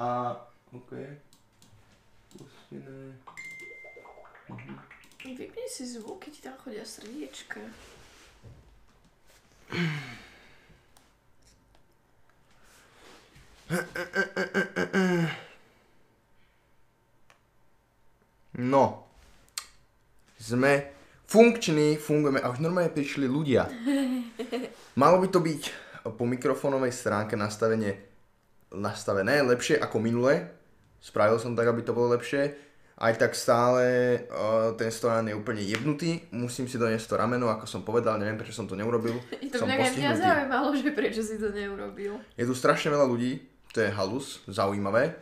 A, OK. Pustené. Mhm. Vypni si zvuk, keď ti tam chodia srdiečka. No. Sme funkční, fungujeme a už normálne prišli ľudia. Malo by to byť po mikrofónovej stránke nastavenie nastavené lepšie ako minule. Spravil som tak, aby to bolo lepšie. Aj tak stále uh, ten stojan je úplne jebnutý. Musím si doniesť to rameno, ako som povedal, neviem prečo som to neurobil. I to som mňa, mňa zaujímalo, že prečo si to neurobil. Je tu strašne veľa ľudí, to je halus, zaujímavé.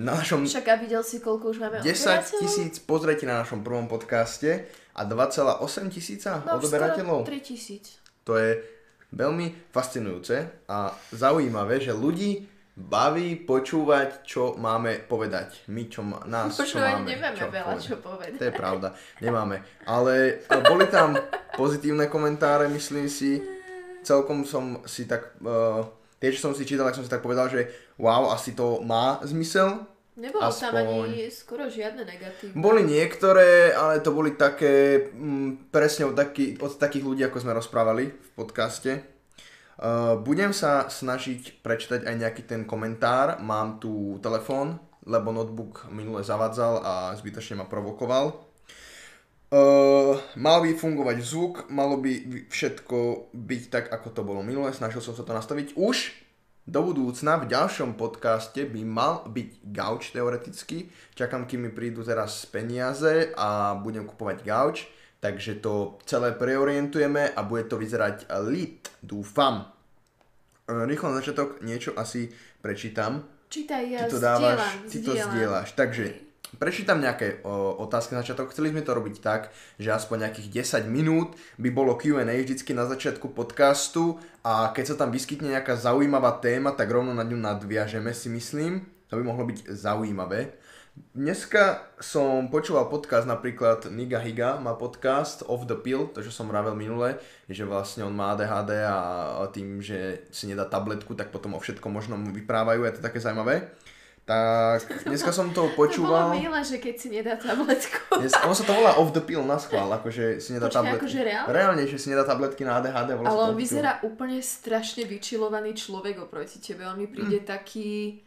Na našom Však a videl si, koľko už máme 10 odberateľov? tisíc pozrite na našom prvom podcaste a 2,8 tisíca No, odberateľov. skoro 3 tisíc. To je veľmi fascinujúce a zaujímavé, že ľudí baví počúvať, čo máme povedať. My, čo má, nás, čo Možno ani máme. nemáme čo veľa povedať. čo povedať. To je pravda, nemáme. Ale boli tam pozitívne komentáre, myslím si. Celkom som si tak... Uh, tie, čo som si čítal, tak som si tak povedal, že wow, asi to má zmysel. Nebolo tam Aspoň- ani skoro žiadne negatívne. Boli niektoré, ale to boli také, mm, presne od, taký, od takých ľudí, ako sme rozprávali v podcaste. Uh, budem sa snažiť prečítať aj nejaký ten komentár. Mám tu telefón, lebo notebook minule zavadzal a zbytočne ma provokoval. Uh, mal by fungovať zvuk, malo by všetko byť tak, ako to bolo minule. Snažil som sa to nastaviť. Už do budúcna v ďalšom podcaste by mal byť gauč teoreticky. Čakám, kým mi prídu teraz peniaze a budem kupovať gauč. Takže to celé preorientujeme a bude to vyzerať lit, dúfam. E, Rýchlo na začiatok niečo asi prečítam. Čítaj, ja Ty to dávaš, zdieľam, ty to zdieľaš. Takže prečítam nejaké o, otázky na začiatok. Chceli sme to robiť tak, že aspoň nejakých 10 minút by bolo Q&A vždycky na začiatku podcastu a keď sa tam vyskytne nejaká zaujímavá téma, tak rovno na ňu nadviažeme si myslím. To by mohlo byť zaujímavé. Dneska som počúval podcast napríklad Niga Higa má podcast Off the Pill, to čo som vravel minule, že vlastne on má ADHD a tým, že si nedá tabletku, tak potom o všetkom možnom vyprávajú, je to také zaujímavé. Tak dneska som to To bolo počúval. milé, že keď si nedá tabletku. Dnes, ono sa to volá off the pill na schvál, akože si nedá Počkaj, tabletky. akože reálne? Reálne, že si nedá tabletky na ADHD. Ale on vyzerá úplne strašne vyčilovaný človek oproti tebe. On mi príde taký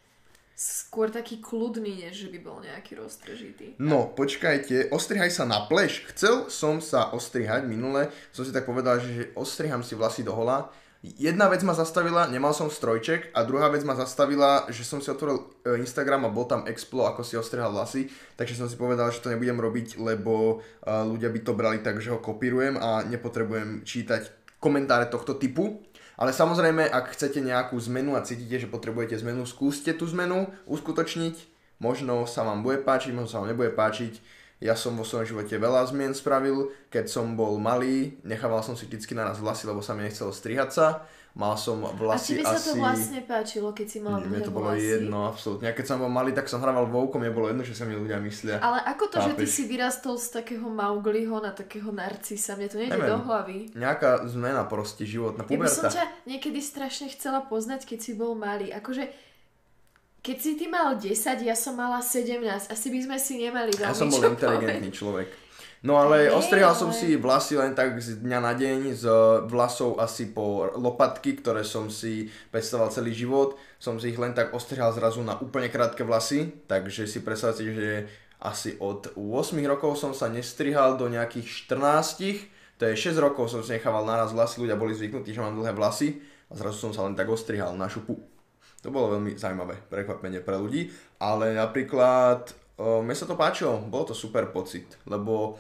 skôr taký kľudný, než že by bol nejaký roztržitý. No, počkajte, ostrihaj sa na pleš. Chcel som sa ostrihať minule, som si tak povedal, že ostriham si vlasy do hola. Jedna vec ma zastavila, nemal som strojček a druhá vec ma zastavila, že som si otvoril e, Instagram a bol tam explo, ako si ostrihal vlasy, takže som si povedal, že to nebudem robiť, lebo e, ľudia by to brali tak, že ho kopírujem a nepotrebujem čítať komentáre tohto typu. Ale samozrejme, ak chcete nejakú zmenu a cítite, že potrebujete zmenu, skúste tú zmenu uskutočniť. Možno sa vám bude páčiť, možno sa vám nebude páčiť. Ja som vo svojom živote veľa zmien spravil. Keď som bol malý, nechával som si vždycky na nás vlasy, lebo sa mi nechcelo strihať sa. Mal som A vlasy tebe sa asi... to vlastne páčilo, keď si mal Mne to bolo vlasy? jedno, absolútne. A keď som bol malý, tak som hrával voukom, mne bolo jedno, že sa mi ľudia myslia. Ale ako to, že ty Chápeš? si vyrastol z takého Maugliho na takého narcisa? Mne to nejde Neviem. do hlavy. Nejaká zmena proste, životná Ja by som puberta. ťa niekedy strašne chcela poznať, keď si bol malý. Akože, keď si ty mal 10, ja som mala 17. Asi by sme si nemali veľmi Ja som bol inteligentný človek. No ale Hej, ostrihal som ale- si vlasy len tak z dňa na deň, z vlasov asi po lopatky, ktoré som si pestoval celý život. Som si ich len tak ostrihal zrazu na úplne krátke vlasy, takže si predstavte, že asi od 8 rokov som sa nestrihal do nejakých 14. To je 6 rokov som si nechával naraz vlasy, ľudia boli zvyknutí, že mám dlhé vlasy a zrazu som sa len tak ostrihal na šupu. To bolo veľmi zaujímavé prekvapenie pre ľudí, ale napríklad o, mne sa to páčilo, bol to super pocit, lebo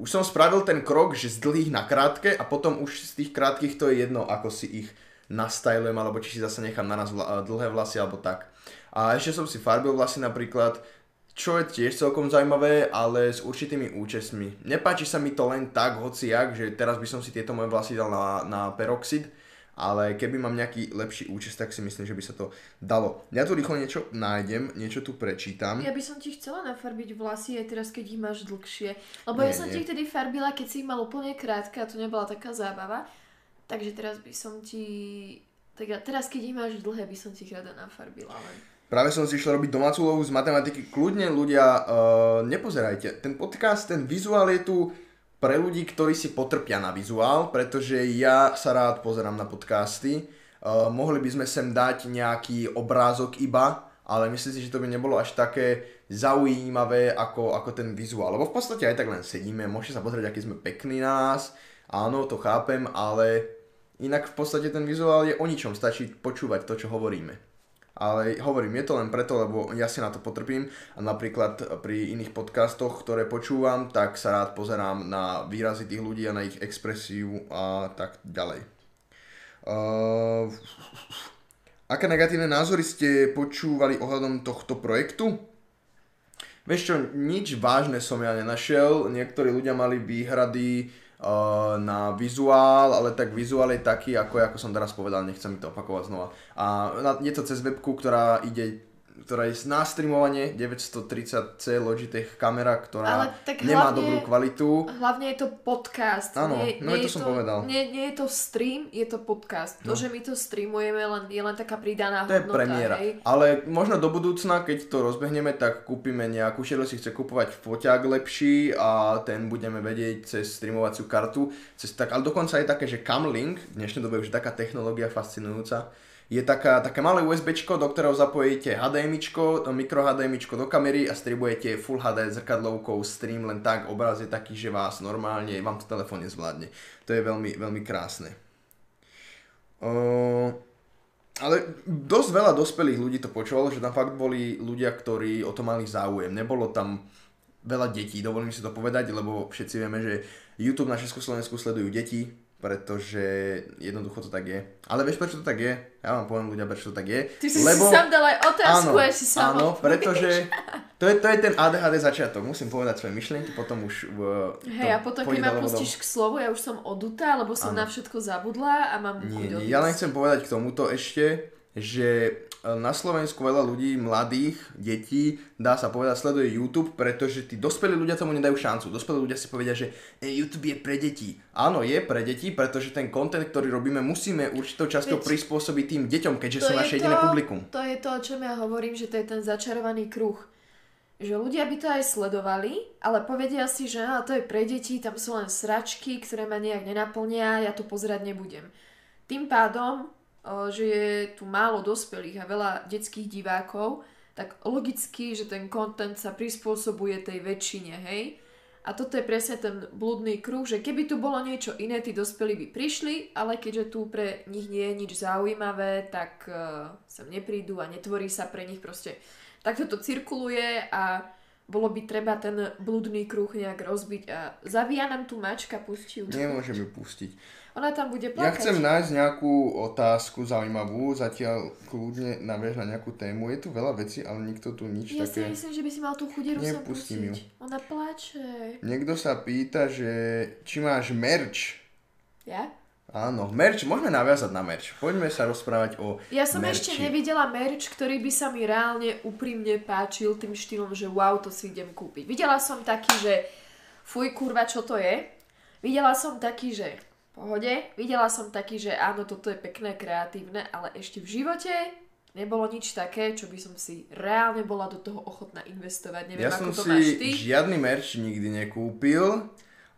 už som spravil ten krok, že z dlhých na krátke a potom už z tých krátkých to je jedno, ako si ich nastylujem, alebo či si zase nechám naraz vla- dlhé vlasy alebo tak. A ešte som si farbil vlasy napríklad, čo je tiež celkom zaujímavé, ale s určitými účestmi. Nepáči sa mi to len tak, hoci jak, že teraz by som si tieto moje vlasy dal na, na peroxid, ale keby mám nejaký lepší účest, tak si myslím, že by sa to dalo. Ja tu rýchlo niečo nájdem, niečo tu prečítam. Ja by som ti chcela nafarbiť vlasy aj teraz, keď ich máš dlhšie. Lebo ja Nie, som nie. ti vtedy farbila, keď si ich mal úplne krátke a to nebola taká zábava. Takže teraz by som ti... Tak ja- teraz, keď ich máš dlhé, by som ti ich rada nafarbila. Len. Práve som si išiel robiť domácu úlohu z matematiky. Kľudne ľudia, uh, nepozerajte. Ten podcast, ten vizuál je tu pre ľudí, ktorí si potrpia na vizuál, pretože ja sa rád pozerám na podcasty. Uh, mohli by sme sem dať nejaký obrázok iba, ale myslím si, že to by nebolo až také zaujímavé ako, ako ten vizuál. Lebo v podstate aj tak len sedíme, môžete sa pozrieť, aký sme pekní na nás. Áno, to chápem, ale inak v podstate ten vizuál je o ničom, stačí počúvať to, čo hovoríme. Ale hovorím, je to len preto, lebo ja si na to potrpím a napríklad pri iných podcastoch, ktoré počúvam, tak sa rád pozerám na výrazy tých ľudí a na ich expresiu a tak ďalej. Uh, aké negatívne názory ste počúvali ohľadom tohto projektu? Vieš čo, nič vážne som ja nenašiel. Niektorí ľudia mali výhrady na vizuál, ale tak vizuál je taký, ako, ako som teraz povedal, nechcem to opakovať znova. A je to cez webku, ktorá ide ktorá je na streamovanie 930C Logitech kamera, ktorá Ale tak nemá hlavne, dobrú kvalitu. Hlavne je to podcast. Áno, nie, no nie to som to, povedal. Nie, nie je to stream, je to podcast. No. To, že my to streamujeme, len, je len taká pridaná to hodnota. To je premiéra. Hej. Ale možno do budúcna, keď to rozbehneme, tak kúpime nejakú, Šero si chce kúpovať foťák lepší a ten budeme vedieť cez streamovaciu kartu. Cez tak, ale dokonca je také, že Camlink, v dnešnej dobe už taká technológia fascinujúca, je taká, také malé USB, do ktorého zapojíte HDMI, mikro HDMI do kamery a streamujete Full HD zrkadlovkou stream len tak, obraz je taký, že vás normálne, vám to telefón nezvládne. To je veľmi, veľmi krásne. Uh, ale dosť veľa dospelých ľudí to počúvalo, že tam fakt boli ľudia, ktorí o to mali záujem. Nebolo tam veľa detí, dovolím si to povedať, lebo všetci vieme, že YouTube na Československu sledujú deti, pretože jednoducho to tak je. Ale vieš, prečo to tak je? Ja vám poviem ľudia, prečo to tak je. Ty si Lebo... si sám dal aj otázku, áno, si sám Áno, pretože to je, to je ten ADHD začiatok. Musím povedať svoje myšlienky, potom už... Uh, Hej, a potom, keď ma pustíš k slovu, ja už som odutá, lebo som áno. na všetko zabudla a mám nie, nie, ja len chcem povedať k tomuto ešte, že na Slovensku veľa ľudí, mladých, detí, dá sa povedať, sleduje YouTube, pretože tí dospelí ľudia tomu nedajú šancu. Dospelí ľudia si povedia, že e, YouTube je pre deti. Áno, je pre deti, pretože ten content, ktorý robíme, musíme určitou časťou prispôsobiť tým deťom, keďže sú naše jediné publikum. To je to, o čom ja hovorím, že to je ten začarovaný kruh. Že ľudia by to aj sledovali, ale povedia si, že á, to je pre deti, tam sú len sračky, ktoré ma nejak nenaplnia, ja to pozerať nebudem. Tým pádom že je tu málo dospelých a veľa detských divákov, tak logicky, že ten content sa prispôsobuje tej väčšine, hej. A toto je presne ten blúdny kruh, že keby tu bolo niečo iné, tí dospelí by prišli, ale keďže tu pre nich nie je nič zaujímavé, tak uh, sem neprídu a netvorí sa pre nich proste. Takto to cirkuluje a bolo by treba ten blúdny kruh nejak rozbiť a zabíja nám tu mačka, pustí ju. Nemôžeme pustiť. Ona tam bude plakať. Ja chcem nájsť nejakú otázku zaujímavú, zatiaľ kľudne navieš na nejakú tému. Je tu veľa vecí, ale nikto tu nič ja také... Ja si myslím, že by si mal tú chuderu sa pustiť. Ju. Ona plače. Niekto sa pýta, že či máš merch. Ja? Áno, merch, môžeme naviazať na merch. Poďme sa rozprávať o Ja som merči. ešte nevidela merch, ktorý by sa mi reálne úprimne páčil tým štýlom, že wow, to si idem kúpiť. Videla som taký, že fuj kurva, čo to je. Videla som taký, že pohode. Videla som taký, že áno, toto je pekné, kreatívne, ale ešte v živote nebolo nič také, čo by som si reálne bola do toho ochotná investovať. Neviem, ja ako som to si máš ty. žiadny merch nikdy nekúpil.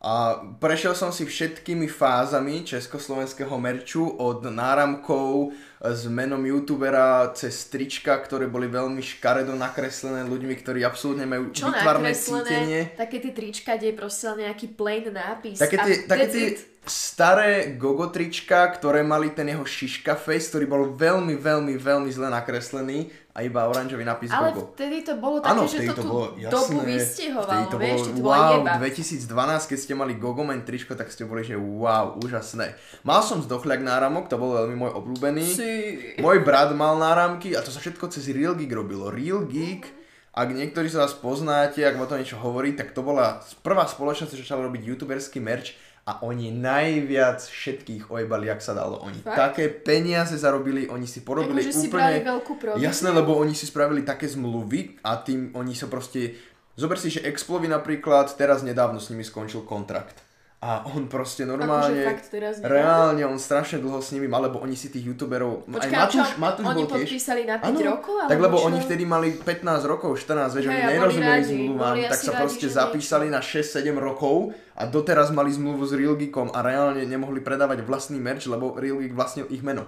A prešiel som si všetkými fázami československého merču od náramkov s menom youtubera cez trička, ktoré boli veľmi škaredo nakreslené ľuďmi, ktorí absolútne majú Čo vytvarné cítenie. Také tie trička, kde je proste nejaký plain nápis. Také tie, také tie staré gogotrička, ktoré mali ten jeho šiška face, ktorý bol veľmi, veľmi, veľmi zle nakreslený a iba oranžový nápis Ale gogo. vtedy to bolo také, ano, že to, to bolo, jasné, dobu vystihoval, to vieš, bolo, to wow, jeba. 2012, keď ste mali Gogoman tričko, tak ste boli, že wow, úžasné. Mal som zdochľak náramok, to bol veľmi môj obľúbený. Si. Môj brat mal náramky a to sa všetko cez Real Geek robilo. Real Geek, ak niektorí sa vás poznáte, ak o to niečo hovorí, tak to bola prvá spoločnosť, čo začala robiť youtuberský merch a oni najviac všetkých ojebali, jak sa dalo. Oni Fakt? také peniaze zarobili, oni si porobili Ako, úplne... Si veľkú jasné, lebo oni si spravili také zmluvy a tým oni sa proste... Zober si, že Explovi napríklad teraz nedávno s nimi skončil kontrakt. A on proste Akože normálne, fakt teraz reálne on strašne dlho s nimi mal, lebo oni si tých youtuberov, aj Počkaj, Matúš, čo, Matúš oni bol tiež. podpísali na 5 Áno, rokov? tak alebo lebo čo? oni vtedy mali 15 rokov, 14, vieš, oni nerozumeli zmluvám, tak sa radi, proste zapísali na 6-7 rokov a doteraz mali zmluvu s Real Geekom a reálne nemohli predávať vlastný merch, lebo Real Geek vlastnil ich meno.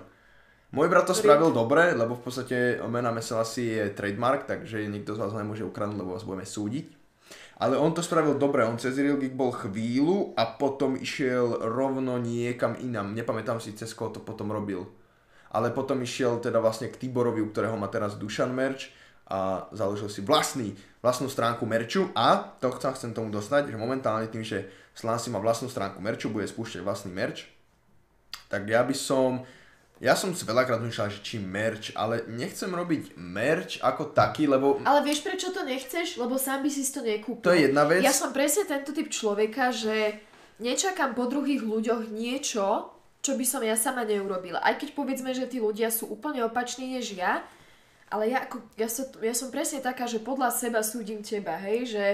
Môj brat to Rip. spravil dobre, lebo v podstate mena Meselasi je trademark, takže nikto z vás nemôže ukradnúť, lebo vás budeme súdiť. Ale on to spravil dobre, on cez Real Geek bol chvíľu a potom išiel rovno niekam inam. Nepamätám si, cez koho to potom robil. Ale potom išiel teda vlastne k Tiborovi, u ktorého má teraz Dušan merch a založil si vlastný, vlastnú stránku merču a to chcem, chcem tomu dostať, že momentálne tým, že Slan si má vlastnú stránku merču, bude spúšťať vlastný merch, tak ja by som, ja som si veľakrát myšľal, že či merch, ale nechcem robiť merch ako taký, lebo Ale vieš, prečo to nechceš? Lebo sám by si to nekúpil. to je jedna vec. Ja som presne tento typ človeka, že nečakám po druhých ľuďoch niečo, čo by som ja sama neurobila. Aj keď povedzme, že tí ľudia sú úplne opační než ja, ale ja, ako, ja, som, ja som presne taká, že podľa seba súdim teba, hej, že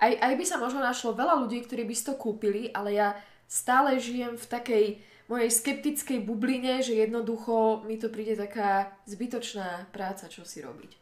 aj, aj by sa možno našlo veľa ľudí, ktorí by si to kúpili, ale ja stále žijem v takej mojej skeptickej bubline, že jednoducho mi to príde taká zbytočná práca, čo si robiť.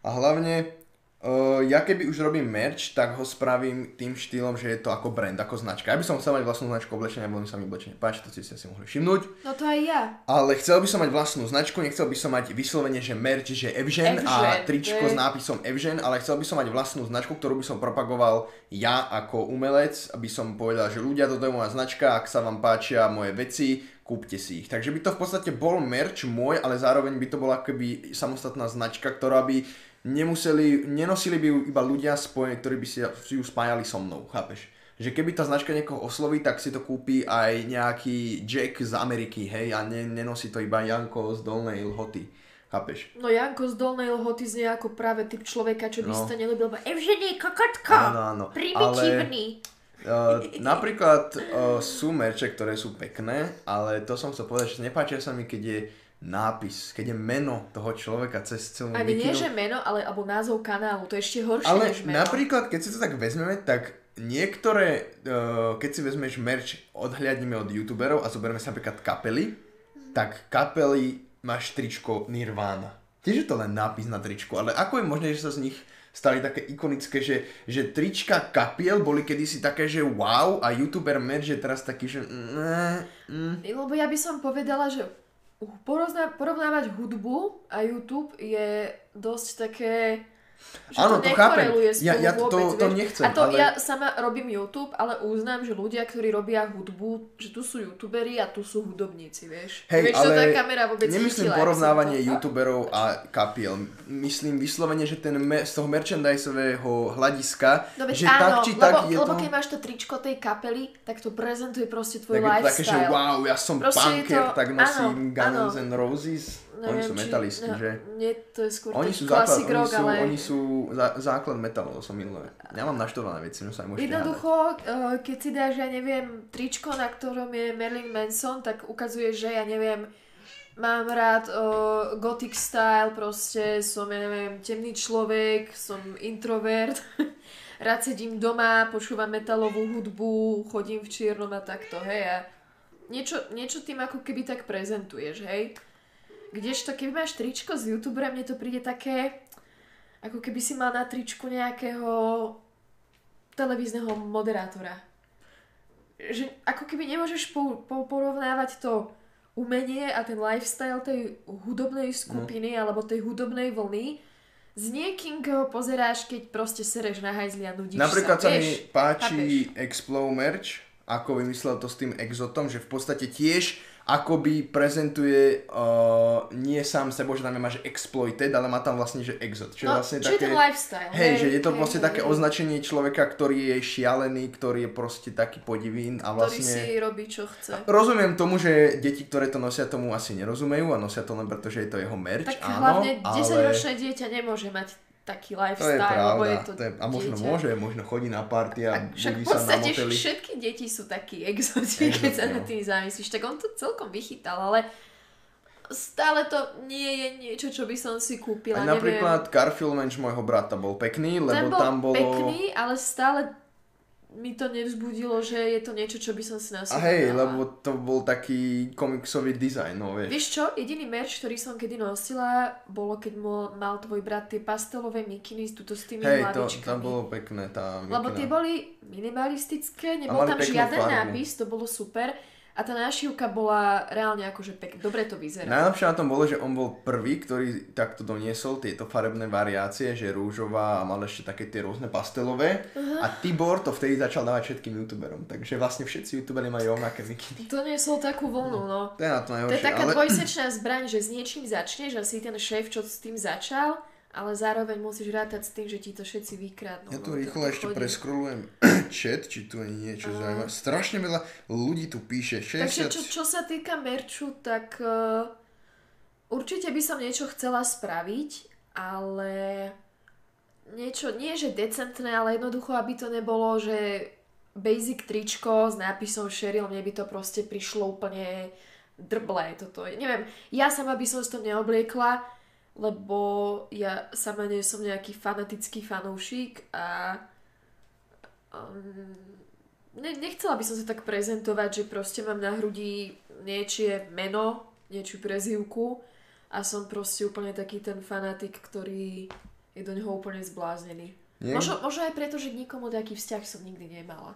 A hlavne, uh, ja keby už robím merch, tak ho spravím tým štýlom, že je to ako brand, ako značka. Ja by som chcel mať vlastnú značku oblečenia, veľmi sa mi oblečenie páči, to ste si mohli všimnúť. No to aj ja. Ale chcel by som mať vlastnú značku, nechcel by som mať vyslovene, že merch, že Evžen a tričko je- s nápisom Evžen, ale chcel by som mať vlastnú značku, ktorú by som propagoval ja ako umelec, aby som povedal, že ľudia, toto je moja značka, ak sa vám páčia moje veci, kúpte si ich. Takže by to v podstate bol merch môj, ale zároveň by to bola akoby samostatná značka, ktorá by nemuseli, nenosili by ju iba ľudia spojené, ktorí by si ju spájali so mnou, chápeš? Že keby tá značka niekoho osloví, tak si to kúpi aj nejaký Jack z Ameriky, hej, a ne, nenosí to iba Janko z Dolnej Lhoty, chápeš? No Janko z Dolnej Lhoty znie ako práve typ človeka, čo by No. si to neľúbil. Evžený kokotka! Áno, áno, Primitívny! Uh, napríklad uh, sú merče, ktoré sú pekné, ale to som chcel povedať, že nepáčia sa mi, keď je nápis, keď je meno toho človeka cez celú Ani nie, mikinu. že meno, ale alebo názov kanálu. To je ešte horšie Ale než meno. napríklad, keď si to tak vezmeme, tak niektoré, uh, keď si vezmeš merch, odhľadnime od youtuberov a zoberieme si napríklad kapely, tak kapely máš tričko Nirvana. Tiež je to len nápis na tričku, ale ako je možné, že sa z nich stali také ikonické, že, že trička kapiel boli kedysi také, že wow a youtuber merch je teraz taký, že mm, mm. Lebo ja by som povedala, že porovnávať hudbu a YouTube je dosť také... Že Áno, to chápem. nekoreluje Ja- ja to- vôbec, to vieš. nechcem, A to ale- ja sama robím YouTube, ale uznám, že ľudia, ktorí robia hudbu, že tu sú youtuberi a tu sú hudobníci, vieš. Hej, vieš, ale tá kamera vôbec nemyslím chytila, porovnávanie to- youtuberov a kapiel. Myslím vyslovene, že ten me- z toho merchandisového hľadiska, No že áno, tak či lebo, tak je lebo to... keď máš to tričko tej kapely, tak to prezentuje proste tvoj Tak to také, že lifestyle. wow, ja som Proste punker, to- tak nosím áno, Guns áno. and Roses. Oni Neviem, sú či- metalisti, no, že? Nie, to je skôr Oni sú, základ, oni rock, sú, ale... oni sú zá, základ metalu, to som milé. Ja mám naštované veci, no sa aj môžete hádať. Jednoducho, eh, keď si dáš, ja neviem, tričko, na ktorom je Marilyn Manson, tak ukazuje, že ja neviem, mám rád uh, gothic style, proste som, ja neviem, temný človek, som introvert, rád sedím doma, počúvam metalovú hudbu, chodím v čiernom a takto, hej, a niečo, niečo tým ako keby tak prezentuješ, hej. Kdežto, keby máš tričko z youtubera, mne to príde také, ako keby si mal na tričku nejakého televízneho moderátora. Že ako keby nemôžeš po, po, porovnávať to umenie a ten lifestyle tej hudobnej skupiny No. alebo tej hudobnej vlny s niekým, koho pozeráš, keď proste sereš na hajzli a nudíš Napríklad sa, sa mi páči Explow merch, ako vymyslel to s tým exotom, že v podstate tiež akoby prezentuje uh, nie sám sebo, že tam máš exploited, ale má tam vlastne, že exot. Čo je No, vlastne je také... ten lifestyle, Hej, hej, že je to hej, vlastne hej, také hej. označenie človeka, ktorý je šialený, ktorý je proste taký podivín a ktorý vlastne... si robí, čo chce. Rozumiem tomu, že deti, ktoré to nosia, tomu asi nerozumejú a nosia to len preto, že je to jeho merch, Tak áno, hlavne ale 10-ročné dieťa nemôže mať taký to lifestyle, je lebo pravda. je to, To je, a možno dieťa. môže, možno chodí na party a A budí sa na moteli. všetky deti sú takí exoti, keď sa nad no. tým zamyslíš. Tak on to celkom vychytal, ale stále to nie je niečo, čo by som si kúpila. Aj napríklad Mensch môjho brata bol pekný, neviem. lebo Ten bol tam bolo... pekný, ale stále mi to nevzbudilo, že je to niečo, čo by som si na A hej, lebo to bol taký komiksový dizajn, no vieš. Vieš čo, jediný merch, ktorý som kedy nosila, bolo keď mo, mal tvoj brat tie pastelové mikiny tuto s tými Hej, to, hlavičkami. to bolo pekné, tá mikina. Lebo tie boli minimalistické, nebol tam žiaden farbu. nápis, to bolo super. A tá nášivka bola reálne akože pek, dobre to vyzerá. Najlepšie na tom bolo, že on bol prvý, ktorý takto doniesol tieto farebné variácie, že rúžová a mal ešte také tie rôzne pastelové. A Tibor to vtedy začal dávať všetkým youtuberom. Takže vlastne všetci youtuberi majú rovnaké mikiny. To niesol takú vlnu, no. To je na to To je najhoršie, taká ale... dvojsečná zbraň, že s niečím začneš a si ten šéf, čo s tým začal, ale zároveň musíš rátať s tým, že ti to všetci vykradnú. Ja tu no, rýchlo ešte chodí. preskrolujem chat, či tu je niečo zaujímavé. Strašne veľa ľudí tu píše. 60... Takže čo, čo sa týka merču, tak uh, určite by som niečo chcela spraviť, ale niečo, nie že decentné, ale jednoducho, aby to nebolo, že basic tričko s nápisom Sheryl, mne by to proste prišlo úplne drblé toto. Neviem, ja sama by som si to neobliekla, lebo ja sama nie som nejaký fanatický fanúšik a um, ne, nechcela by som sa tak prezentovať, že proste mám na hrudi niečie meno, niečiu prezývku a som proste úplne taký ten fanatik, ktorý je do neho úplne zbláznený. Nie? Možno, možno aj preto, že k nikomu taký vzťah som nikdy nemala.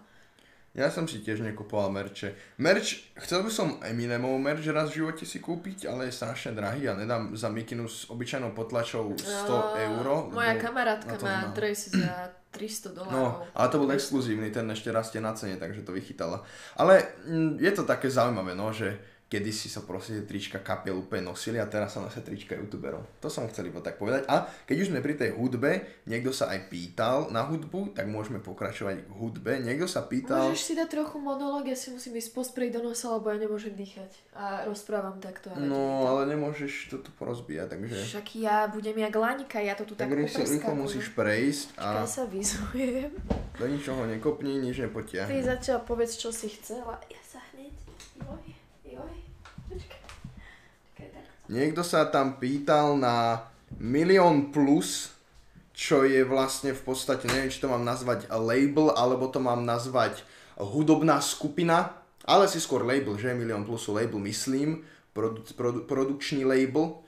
Ja som si tiež nekupoval merče. Merč, chcel by som Eminemov merč raz v živote si kúpiť, ale je strašne drahý a nedám za mikinu s obyčajnou potlačou 100 eur. Moja kamarátka má dres za 300 dolárov. No, ale to bol exkluzívny, ten ešte rastie na cene, takže to vychytala. Ale mm, je to také zaujímavé, no, že kedysi sa proste trička kapiel úplne nosili a teraz sa nosia trička youtuberov. To som chcel iba tak povedať. A keď už sme pri tej hudbe, niekto sa aj pýtal na hudbu, tak môžeme pokračovať k hudbe. Niekto sa pýtal... Môžeš si dať trochu monológ, ja si musím ísť posprieť do nosa, lebo ja nemôžem dýchať. A rozprávam takto. A No, ale nemôžeš to tu porozbíjať, takže... Však ja budem jak laňka, ja to tu Tak tak, rýchlo, rýchlo musíš prejsť a Počkaj, sa vyzujem. do ničoho nekopni, nič Ty nepotiahni. zatiaľ povedz, čo si chcela. Ja sa hneď... Joj, joj. Počkaj. Počkaj, tak. Niekto sa tam pýtal na milión plus, čo je vlastne v podstate, neviem, či to mám nazvať label, alebo to mám nazvať hudobná skupina, ale si skôr label, že milión plus sú label, myslím, produ, produ, produkčný label.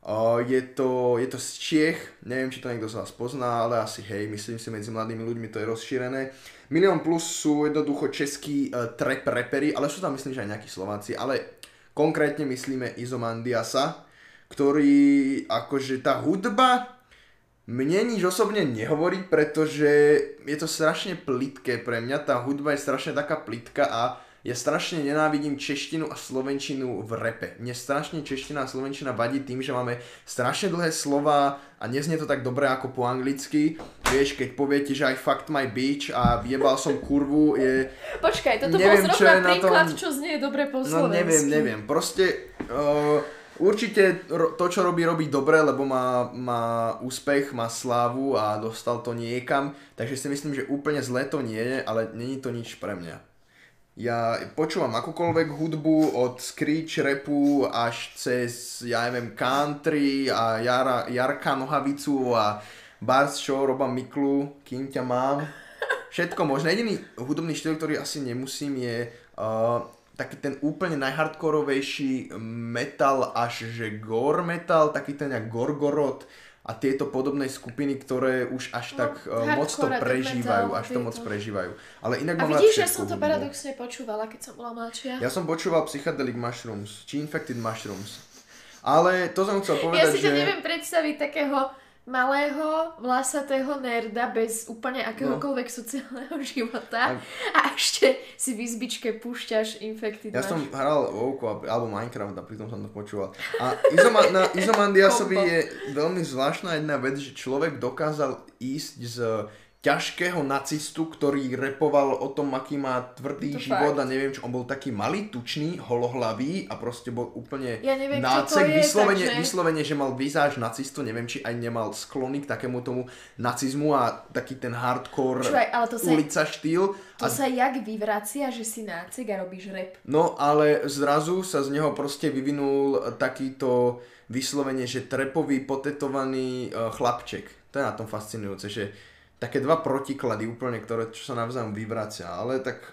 Uh, je, to, je to z Čiech, neviem, či to niekto z vás pozná, ale asi hej, myslím si, medzi mladými ľuďmi to je rozšírené. Milión plus sú jednoducho českí uh, trap repery, ale sú tam myslím, že aj nejakí Slováci, ale konkrétne myslíme Izomandiasa, ktorý akože tá hudba mne nič osobne nehovorí, pretože je to strašne plitké pre mňa, tá hudba je strašne taká plitka a ja strašne nenávidím češtinu a slovenčinu v repe. Mne strašne čeština a slovenčina vadí tým, že máme strašne dlhé slova a neznie to tak dobre ako po anglicky. Vieš, keď poviete, že aj fucked my bitch a vyjebal som kurvu, je... Počkaj, toto Neviem, bol zrovna na príklad, tom- čo znie dobre po No slovensky. neviem, neviem. Proste uh, určite to, čo robí, robí dobre, lebo má, má úspech, má slávu a dostal to niekam. Takže si myslím, že úplne zlé to nie je, ale není to nič pre mňa. Ja počúvam akúkoľvek hudbu od screech rapu až cez, ja neviem, country a Jara, Jarka Nohavicu a Bars Show, Roba Miklu, kým ťa mám. Všetko možné. Jediný hudobný štýl, ktorý asi nemusím, je uh, taký ten úplne najhardkorovejší metal až že gore metal, taký ten jak Gorgorod a tieto podobné skupiny, ktoré už až No, tak uh, moc to hardcore prežívajú, metal, až to moc tieto. prežívajú. Ale inak A mám vidíš, ja som to paradoxne počúvala, keď som bola mladšia. Ja som počúval Psychedelic Mushrooms, či Infected Mushrooms. Ale to som chcel Ja povedať, si že... to neviem predstaviť takého malého, vlasatého nerda bez úplne akéhokoľvek sociálneho života a ešte si v izbičke púšťaš Infected Ja som hral WoW alebo Minecraft a pritom som to počúval. A Izoma, na Izomandiasovi je veľmi zvláštna jedna vec, že človek dokázal ísť z ťažkého nacistu, ktorý repoval o tom, aký má tvrdý To život fakt. a neviem čo, on bol taký malý, tučný, holohlavý a proste bol úplne Ja neviem, nácek, je, vyslovene, takže- vyslovene, že mal vizáž nacistu, neviem, či aj nemal sklony k takému tomu nacizmu a taký ten hardcore Počúvaj, ale to sa- ulica štýl. To sa jak vyvracia, že si nácik a robíš rap. No ale zrazu sa z neho proste vyvinul takýto vyslovene, že trepový, potetovaný uh, chlapček. To je na tom fascinujúce, že také dva protiklady úplne, ktoré čo sa navzájom vyvracia, ale tak